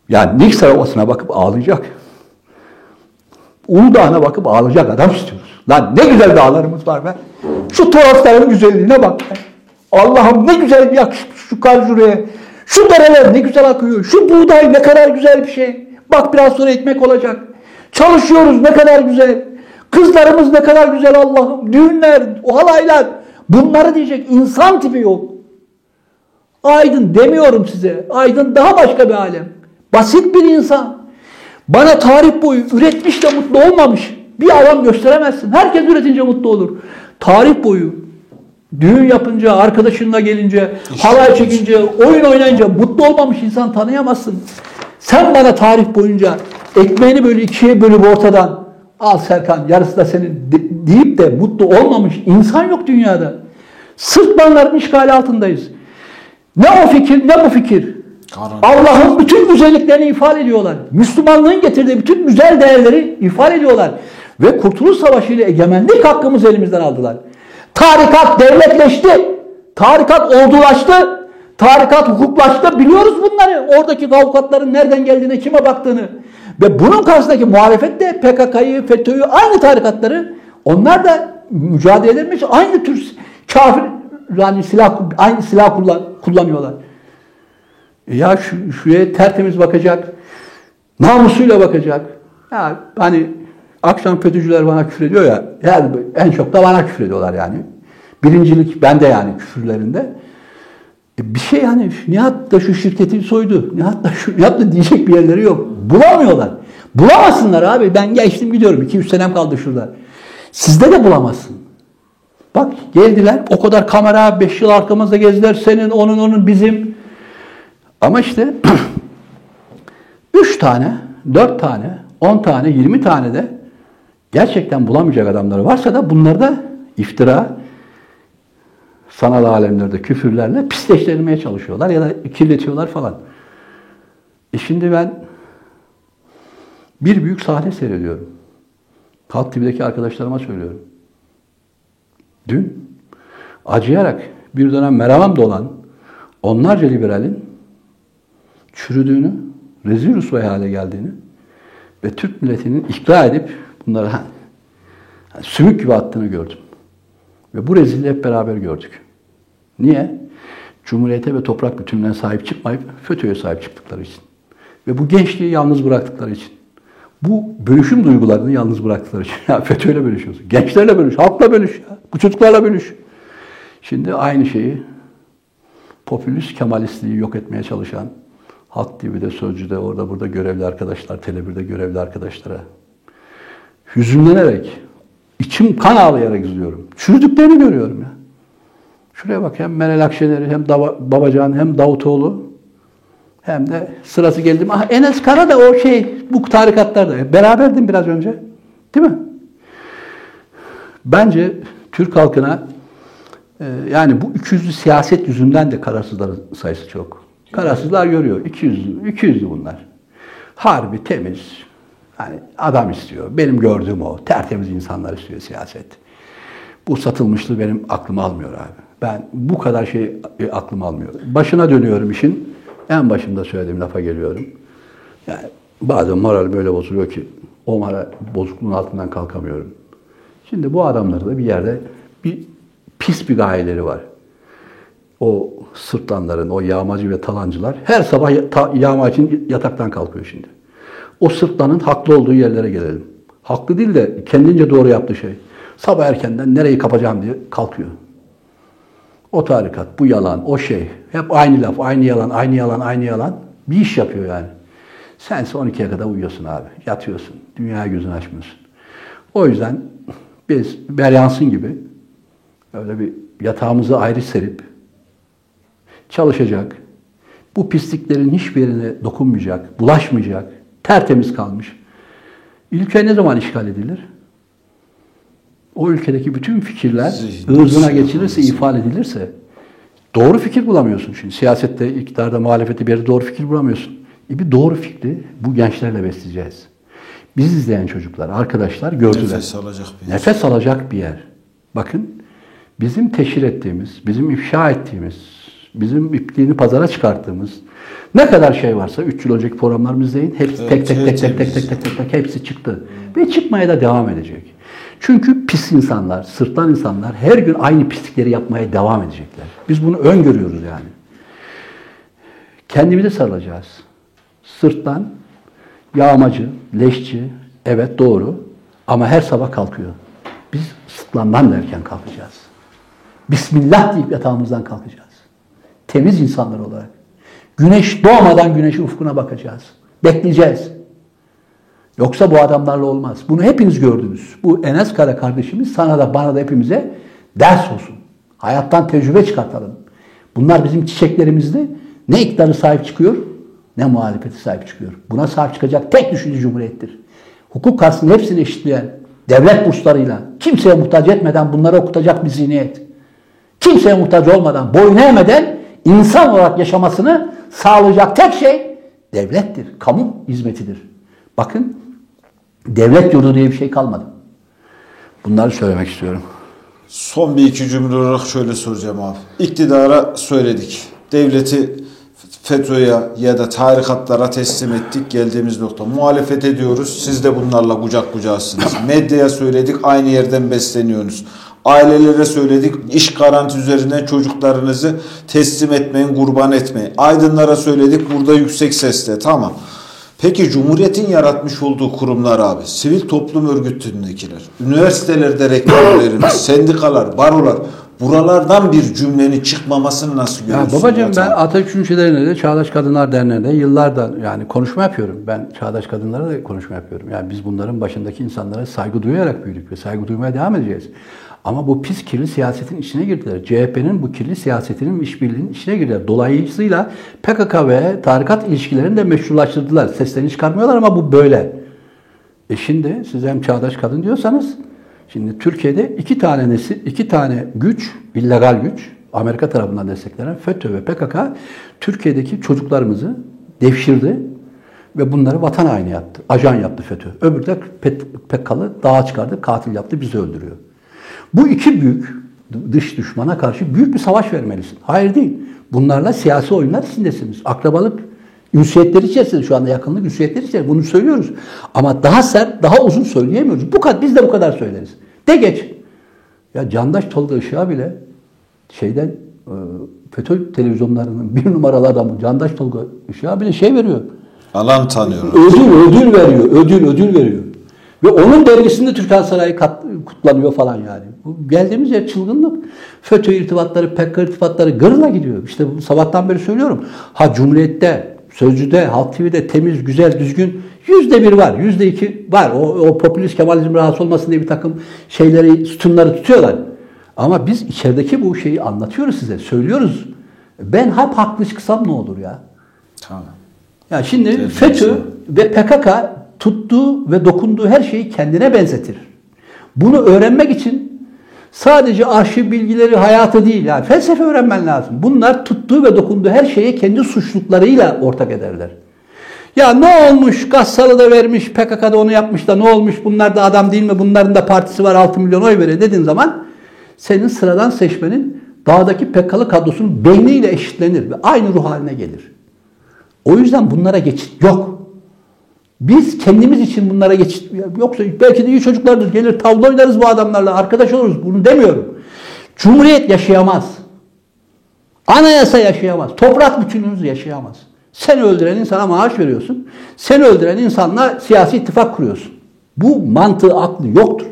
Yani Niksar Ovası'na bakıp ağlayacak. Uludağ'ına bakıp ağlayacak adam istiyoruz. Lan ne güzel dağlarımız var be. Şu torosların güzelliğine bak. Allah'ım ne güzel yakışmış şu kar şuraya. Şu dereler ne güzel akıyor. Şu buğday ne kadar güzel bir şey. Bak biraz sonra ekmek olacak. Çalışıyoruz ne kadar güzel. Kızlarımız ne kadar güzel Allah'ım. Düğünler, o halaylar. Bunları diyecek insan tipi yok. Aydın demiyorum size. Aydın daha başka bir alem. Basit bir insan. Bana tarih boyu üretmiş de mutlu olmamış bir adam gösteremezsin. Herkes üretince mutlu olur. Tarih boyu düğün yapınca, arkadaşınla gelince, halay çekince, oyun oynayınca mutlu olmamış insan tanıyamazsın. Sen bana tarih boyunca ekmeğini böyle ikiye bölüp ortadan al Serkan yarısı da senin de- deyip de mutlu olmamış insan yok dünyada. Sırtlanların işgali altındayız. Ne o fikir ne bu fikir. Allah'ın bütün güzelliklerini ifade ediyorlar. Müslümanlığın getirdiği bütün güzel değerleri ifade ediyorlar. Ve Kurtuluş Savaşı ile egemenlik hakkımızı elimizden aldılar. Tarikat devletleşti. Tarikat ordulaştı. Tarikat hukuklaştı. Biliyoruz bunları. Oradaki avukatların nereden geldiğine, kime baktığını. Ve bunun karşısındaki muhalefet de PKK'yı, FETÖ'yü, aynı tarikatları onlar da mücadele edermiş. Aynı tür kafir yani silah, aynı silah kullan, kullanıyorlar. E Ya şu, şuraya tertemiz bakacak. Namusuyla bakacak. Ya hani akşam FETÖ'cüler bana küfür ediyor ya. Yani en çok da bana küfür ediyorlar yani. Birincilik bende yani küfürlerinde. E bir şey hani Nihat da şu şirketi soydu. Nihat da şu Nihat da diyecek bir yerleri yok. Bulamıyorlar. Bulamasınlar abi. Ben geçtim gidiyorum. 2-3 senem kaldı şurada. Sizde de bulamazsın. Bak geldiler. O kadar kamera 5 yıl arkamızda gezdiler. Senin, onun, onun, bizim. Ama işte 3 tane, 4 tane, 10 tane, 20 tane de gerçekten bulamayacak adamları varsa da bunları da iftira, sanal alemlerde küfürlerle pisleştirmeye çalışıyorlar ya da kirletiyorlar falan. E şimdi ben bir büyük sahne seyrediyorum. Halk TV'deki arkadaşlarıma söylüyorum. Dün acıyarak bir dönem meramamda olan onlarca liberalin çürüdüğünü, rezil rüsvay hale geldiğini ve Türk milletinin ikna edip bunları ha, ha, sümük gibi attığını gördüm. Ve bu rezilliği hep beraber gördük. Niye? Cumhuriyete ve toprak bütünlüğüne sahip çıkmayıp FETÖ'ye sahip çıktıkları için. Ve bu gençliği yalnız bıraktıkları için. Bu bölüşüm duygularını yalnız bıraktıkları için. Ya FETÖ'yle bölüşüyorsun. Gençlerle bölüş, halkla bölüş. Ya. Bu çocuklarla bölüş. Şimdi aynı şeyi popülist kemalistliği yok etmeye çalışan Halk TV'de, Sözcü'de, orada burada görevli arkadaşlar, Tele1'de görevli arkadaşlara hüzünlenerek, içim kan ağlayarak izliyorum. Çürüdüklerini görüyorum ya. Şuraya bak hem Meral Akşener'i hem Dava, Babacan hem Davutoğlu hem de sırası geldi mi? Ah, Enes Kara da o şey bu tarikatlarda. Beraberdim biraz önce. Değil mi? Bence Türk halkına e, yani bu 200'lü siyaset yüzünden de kararsızların sayısı çok. Kararsızlar görüyor. 200'lü, 200'lü bunlar. Harbi, temiz. Hani adam istiyor. Benim gördüğüm o. Tertemiz insanlar istiyor siyaset. Bu satılmışlığı benim aklım almıyor abi. Ben bu kadar şey e, aklım almıyor. Başına dönüyorum işin. En başında söylediğim lafa geliyorum. Yani bazen moral böyle bozuluyor ki o moral bozukluğun altından kalkamıyorum. Şimdi bu adamları da bir yerde bir pis bir gayeleri var. O sırtlanların, o yağmacı ve talancılar her sabah ta, yağma için yataktan kalkıyor şimdi. O sırtlanın haklı olduğu yerlere gelelim. Haklı değil de kendince doğru yaptığı şey. Sabah erkenden nereyi kapacağım diye kalkıyor. O tarikat, bu yalan, o şey. Hep aynı laf, aynı yalan, aynı yalan, aynı yalan. Bir iş yapıyor yani. Sense 12'ye kadar uyuyorsun abi. Yatıyorsun. Dünyaya gözünü açmıyorsun. O yüzden biz Beryansın gibi öyle bir yatağımızı ayrı serip çalışacak. Bu pisliklerin hiçbirine dokunmayacak, bulaşmayacak, tertemiz kalmış. Ülke ne zaman işgal edilir? O ülkedeki bütün fikirler Zihin, ırzına zihin. ifade edilirse doğru fikir bulamıyorsun şimdi. Siyasette, iktidarda, muhalefette bir yerde doğru fikir bulamıyorsun. E bir doğru fikri bu gençlerle besleyeceğiz. Biz izleyen çocuklar, arkadaşlar gördüler. Nefes alacak bir yer. Nefes alacak bir yer. Bakın bizim teşhir ettiğimiz, bizim ifşa ettiğimiz, bizim ipliğini pazara çıkarttığımız ne kadar şey varsa 3 yıl önceki programlarımızı izleyin. Hepsi tek tek tek tek tek tek tek tek tek hepsi çıktı. Ve çıkmaya da devam edecek. Çünkü pis insanlar, sırtlan insanlar her gün aynı pislikleri yapmaya devam edecekler. Biz bunu öngörüyoruz yani. Kendimize sarılacağız. Sırttan, yağmacı, leşçi, evet doğru ama her sabah kalkıyor. Biz sırtlandan derken kalkacağız. Bismillah deyip yatağımızdan kalkacağız. Temiz insanlar olarak. Güneş doğmadan güneşin ufkuna bakacağız. Bekleyeceğiz. Yoksa bu adamlarla olmaz. Bunu hepiniz gördünüz. Bu Enes Kara kardeşimiz sana da bana da hepimize ders olsun. Hayattan tecrübe çıkartalım. Bunlar bizim çiçeklerimizdi. Ne iktidarı sahip çıkıyor ne muhalefeti sahip çıkıyor. Buna sahip çıkacak tek düşünce cumhuriyettir. Hukuk karşısında hepsini eşitleyen, devlet burslarıyla, kimseye muhtaç etmeden bunları okutacak bir zihniyet. Kimseye muhtaç olmadan, boyun eğmeden insan olarak yaşamasını sağlayacak tek şey devlettir, kamu hizmetidir. Bakın devlet yurdu diye bir şey kalmadı. Bunları söylemek istiyorum. Son bir iki cümle olarak şöyle soracağım abi. İktidara söyledik. Devleti FETÖ'ye ya da tarikatlara teslim ettik geldiğimiz nokta. Muhalefet ediyoruz. Siz de bunlarla kucak kucağısınız. Medyaya söyledik. Aynı yerden besleniyorsunuz. Ailelere söyledik. iş garanti üzerinden çocuklarınızı teslim etmeyin, kurban etmeyin. Aydınlara söyledik. Burada yüksek sesle. Tamam. Peki Cumhuriyet'in yaratmış olduğu kurumlar abi, sivil toplum örgütündekiler, üniversitelerde rektörlerimiz, sendikalar, barolar, buralardan bir cümlenin çıkmamasını nasıl Ya görüyorsun? babacığım Murat ben abi? Atatürk Düşüncelerinde de Çağdaş Kadınlar Derneği'nde yıllardan yani konuşma yapıyorum. Ben Çağdaş Kadınlara da konuşma yapıyorum. Yani biz bunların başındaki insanlara saygı duyarak büyüdük ve saygı duymaya devam edeceğiz. Ama bu pis kirli siyasetin içine girdiler. CHP'nin bu kirli siyasetinin işbirliğinin içine girdiler. Dolayısıyla PKK ve tarikat ilişkilerini de meşrulaştırdılar. Seslerini çıkarmıyorlar ama bu böyle. E şimdi siz hem çağdaş kadın diyorsanız şimdi Türkiye'de iki tane nesil, iki tane güç, illegal güç Amerika tarafından desteklenen FETÖ ve PKK Türkiye'deki çocuklarımızı devşirdi ve bunları vatan haini yaptı. Ajan yaptı FETÖ. Öbürü de PKK'lı dağa çıkardı, katil yaptı, bizi öldürüyor. Bu iki büyük dış düşmana karşı büyük bir savaş vermelisin. Hayır değil. Bunlarla siyasi oyunlar içindesiniz. Akrabalık ünsiyetleri içerisinde şu anda yakınlık ünsiyetleri içerisinde. Bunu söylüyoruz. Ama daha sert, daha uzun söyleyemiyoruz. Bu kadar, biz de bu kadar söyleriz. De geç. Ya Candaş Tolga Işık'a bile şeyden e, FETÖ televizyonlarının bir numaralı adamı Candaş Tolga Işık'a bile şey veriyor. Alan tanıyorlar. Ödül, ödül veriyor. Ödül, ödül veriyor. Ve onun dergisinde Türkan Sarayı kat, kutlanıyor falan yani. Bu geldiğimiz yer çılgınlık. FETÖ irtibatları, PKK irtibatları gırla gidiyor. İşte bu sabahtan beri söylüyorum. Ha Cumhuriyet'te, Sözcü'de, Halk TV'de temiz, güzel, düzgün yüzde bir var. Yüzde iki var. O, o popülist Kemalizm rahatsız olmasın diye bir takım şeyleri, sütunları tutuyorlar. Ama biz içerideki bu şeyi anlatıyoruz size. Söylüyoruz. Ben hep haklı çıksam ne olur ya? Tamam. Ya şimdi Evet, FETÖ ve PKK tuttuğu ve dokunduğu her şeyi kendine benzetir. Bunu öğrenmek için sadece arşiv bilgileri hayatı değil, yani felsefe öğrenmen lazım. Bunlar tuttuğu ve dokunduğu her şeye kendi suçluluklarıyla ortak ederler. Ya ne olmuş? Gassalı da vermiş, PKK'da onu yapmış da ne olmuş? Bunlar da adam değil mi? Bunların da partisi var 6 milyon oy veriyor dediğin zaman senin sıradan seçmenin dağdaki PKK'lı kadrosunun beyniyle eşitlenir ve aynı ruh haline gelir. O yüzden bunlara geçit yok. Biz kendimiz için bunlara geçit yoksa belki de iyi çocuklardır gelir tavla oynarız bu adamlarla arkadaş oluruz bunu demiyorum. Cumhuriyet yaşayamaz. Anayasa yaşayamaz. Toprak bütünlüğümüz yaşayamaz. Sen öldüren insana maaş veriyorsun. Sen öldüren insanla siyasi ittifak kuruyorsun. Bu mantığı aklı yoktur.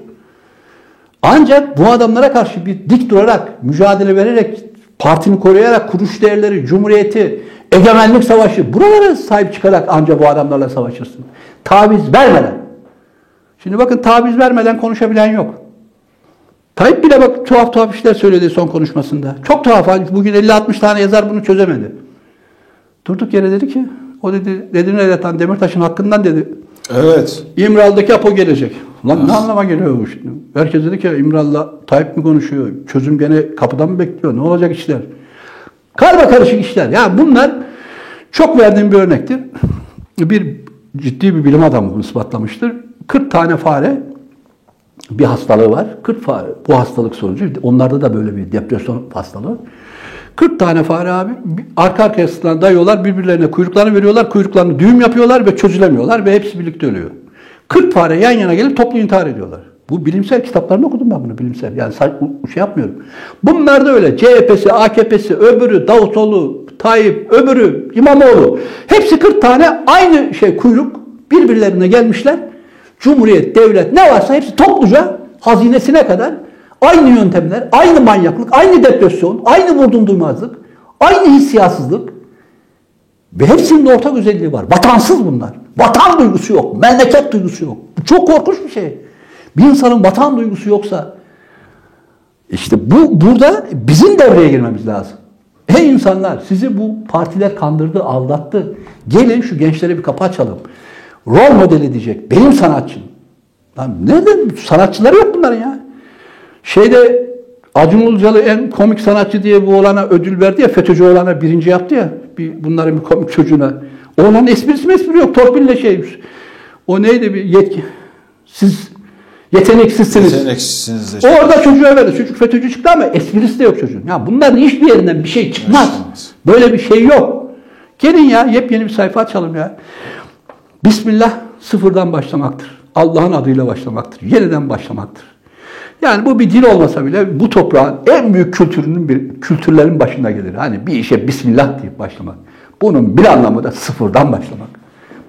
Ancak bu adamlara karşı bir dik durarak, mücadele vererek, partini koruyarak, kuruş değerleri, cumhuriyeti, egemenlik savaşı, buralara sahip çıkarak ancak bu adamlarla savaşırsın. Taviz vermeden. Şimdi bakın taviz vermeden konuşabilen yok. Tayyip bile bak tuhaf tuhaf işler söyledi son konuşmasında. Çok tuhaf. Bugün 50-60 tane yazar bunu çözemedi. Durduk yere dedi ki, o dedi, dediğini yaratan Demirtaş'ın hakkından dedi. Evet. İmralı'daki Apo gelecek. Lan ne anlama geliyor bu şimdi? Herkes dedi ki İmralı'la Tayyip mi konuşuyor? Çözüm gene kapıdan mı bekliyor? Ne olacak işler? Karma karışık işler. Yani bunlar çok verdiğim bir örnektir. Bir ciddi bir bilim adamı bunu ispatlamıştır. 40 tane fare bir hastalığı var. 40 fare bu hastalık sonucu onlarda da böyle bir depresyon hastalığı. 40 tane fare abi arka arkaya sıkılan dayıyorlar birbirlerine kuyruklarını veriyorlar. Kuyruklarını düğüm yapıyorlar ve çözülemiyorlar ve hepsi birlikte ölüyor. 40 fare yan yana gelip toplu intihar ediyorlar. Bu bilimsel kitaplarını okudum ben bunu bilimsel. Yani şey yapmıyorum. Bunlar da öyle. CHP'si, AKP'si, öbürü, Davutoğlu, Tayyip, öbürü, İmamoğlu. Hepsi 40 tane aynı şey kuyruk birbirlerine gelmişler. Cumhuriyet, devlet ne varsa hepsi topluca hazinesine kadar aynı yöntemler, aynı manyaklık, aynı depresyon, aynı vurdum duymazlık, aynı hissiyasızlık ve hepsinin ortak özelliği var. Vatansız bunlar. Vatan duygusu yok, memleket duygusu yok. Bu çok korkunç bir şey. Bir insanın vatan duygusu yoksa işte bu burada bizim devreye girmemiz lazım. Ey insanlar sizi bu partiler kandırdı, aldattı. Gelin şu gençlere bir kapı açalım. Rol model edecek. Benim sanatçım. Lan nereden? Sanatçıları yok bunların ya. Şeyde Acun Ilıcalı en komik sanatçı diye bu olana ödül verdi ya. FETÖ'cü olana birinci yaptı ya. Bir, bunların bir komik çocuğuna. Onun esprisi mi espri yok. Torpille şey. O neydi bir yetki. Siz yeteneksizsiniz. Yeteneksizsiniz de. Orada çocuğa verdi. Çocuk FETÖ'cü çıktı ama esprisi de yok çocuğun. Ya bunların hiçbir yerinden bir şey çıkmaz. Böyle bir şey yok. Gelin ya yepyeni bir sayfa açalım ya. Bismillah sıfırdan başlamaktır. Allah'ın adıyla başlamaktır. Yeniden başlamaktır. Yani bu bir din olmasa bile bu toprağın en büyük kültürünün bir kültürlerin başında gelir. Hani bir işe Bismillah deyip başlamak. Bunun bir anlamı da sıfırdan başlamak.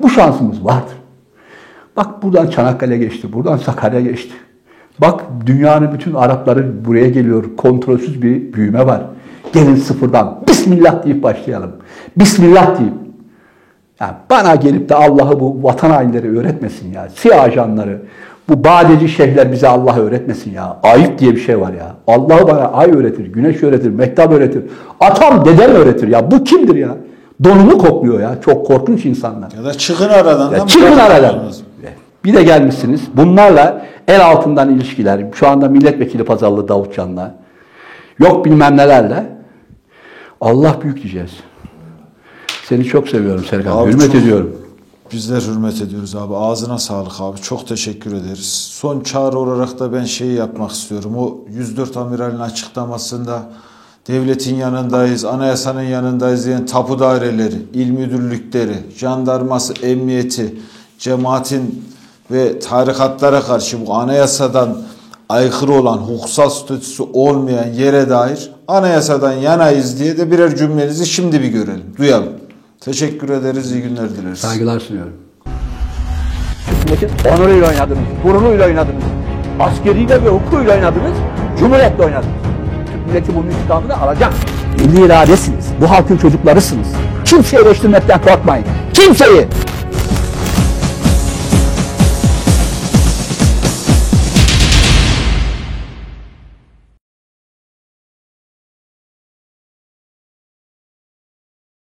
Bu şansımız vardır. Bak buradan Çanakkale geçti, buradan Sakarya geçti. Bak dünyanın bütün Arapları buraya geliyor. Kontrolsüz bir büyüme var. Gelin sıfırdan Bismillah deyip başlayalım. Bismillah deyip. Yani bana gelip de Allah'ı bu vatan hainleri öğretmesin ya. Siyah ajanları, bu badeci şeyhler bize Allah öğretmesin ya. Ayıp diye bir şey var ya. Allah'ı bana ay öğretir, güneş öğretir, mehtap öğretir. Atam dedem öğretir ya. Bu kimdir ya? Donunu kokluyor ya. Çok korkunç insanlar. Ya da çıkın aradan. Ya çıkın aradan. aranızı. Bir de gelmişsiniz. Bunlarla el altından ilişkiler. Şu anda milletvekili pazarlığı Davutcan'la. Yok bilmem nelerle. Allah büyük diyeceğiz. Seni çok seviyorum Serkan. Abi Hürmet çok- ediyorum. Bizler hürmet ediyoruz abi. Ağzına sağlık abi. Çok teşekkür ederiz. Son çağrı olarak da ben şeyi yapmak istiyorum. O 104 amiralin açıklamasında devletin yanındayız, anayasanın yanındayız diyen tapu daireleri, il müdürlükleri, jandarması, emniyeti, cemaatin ve tarikatlara karşı bu anayasadan aykırı olan, hukuksal statüsü olmayan yere dair anayasadan yanayız diye de birer cümlenizi şimdi bir görelim, duyalım. Teşekkür ederiz, iyi günler dileriz. Saygılar sunuyorum. Milletin onuruyla oynadınız, gururuyla oynadınız. Askeriyle ve hukukuyla oynadınız, cumhuriyetle oynadınız. Türk milleti bunun intikamını alacak. Milli iradesiniz, bu halkın çocuklarısınız. Kimseyi eleştirmekten korkmayın. Kimseyi!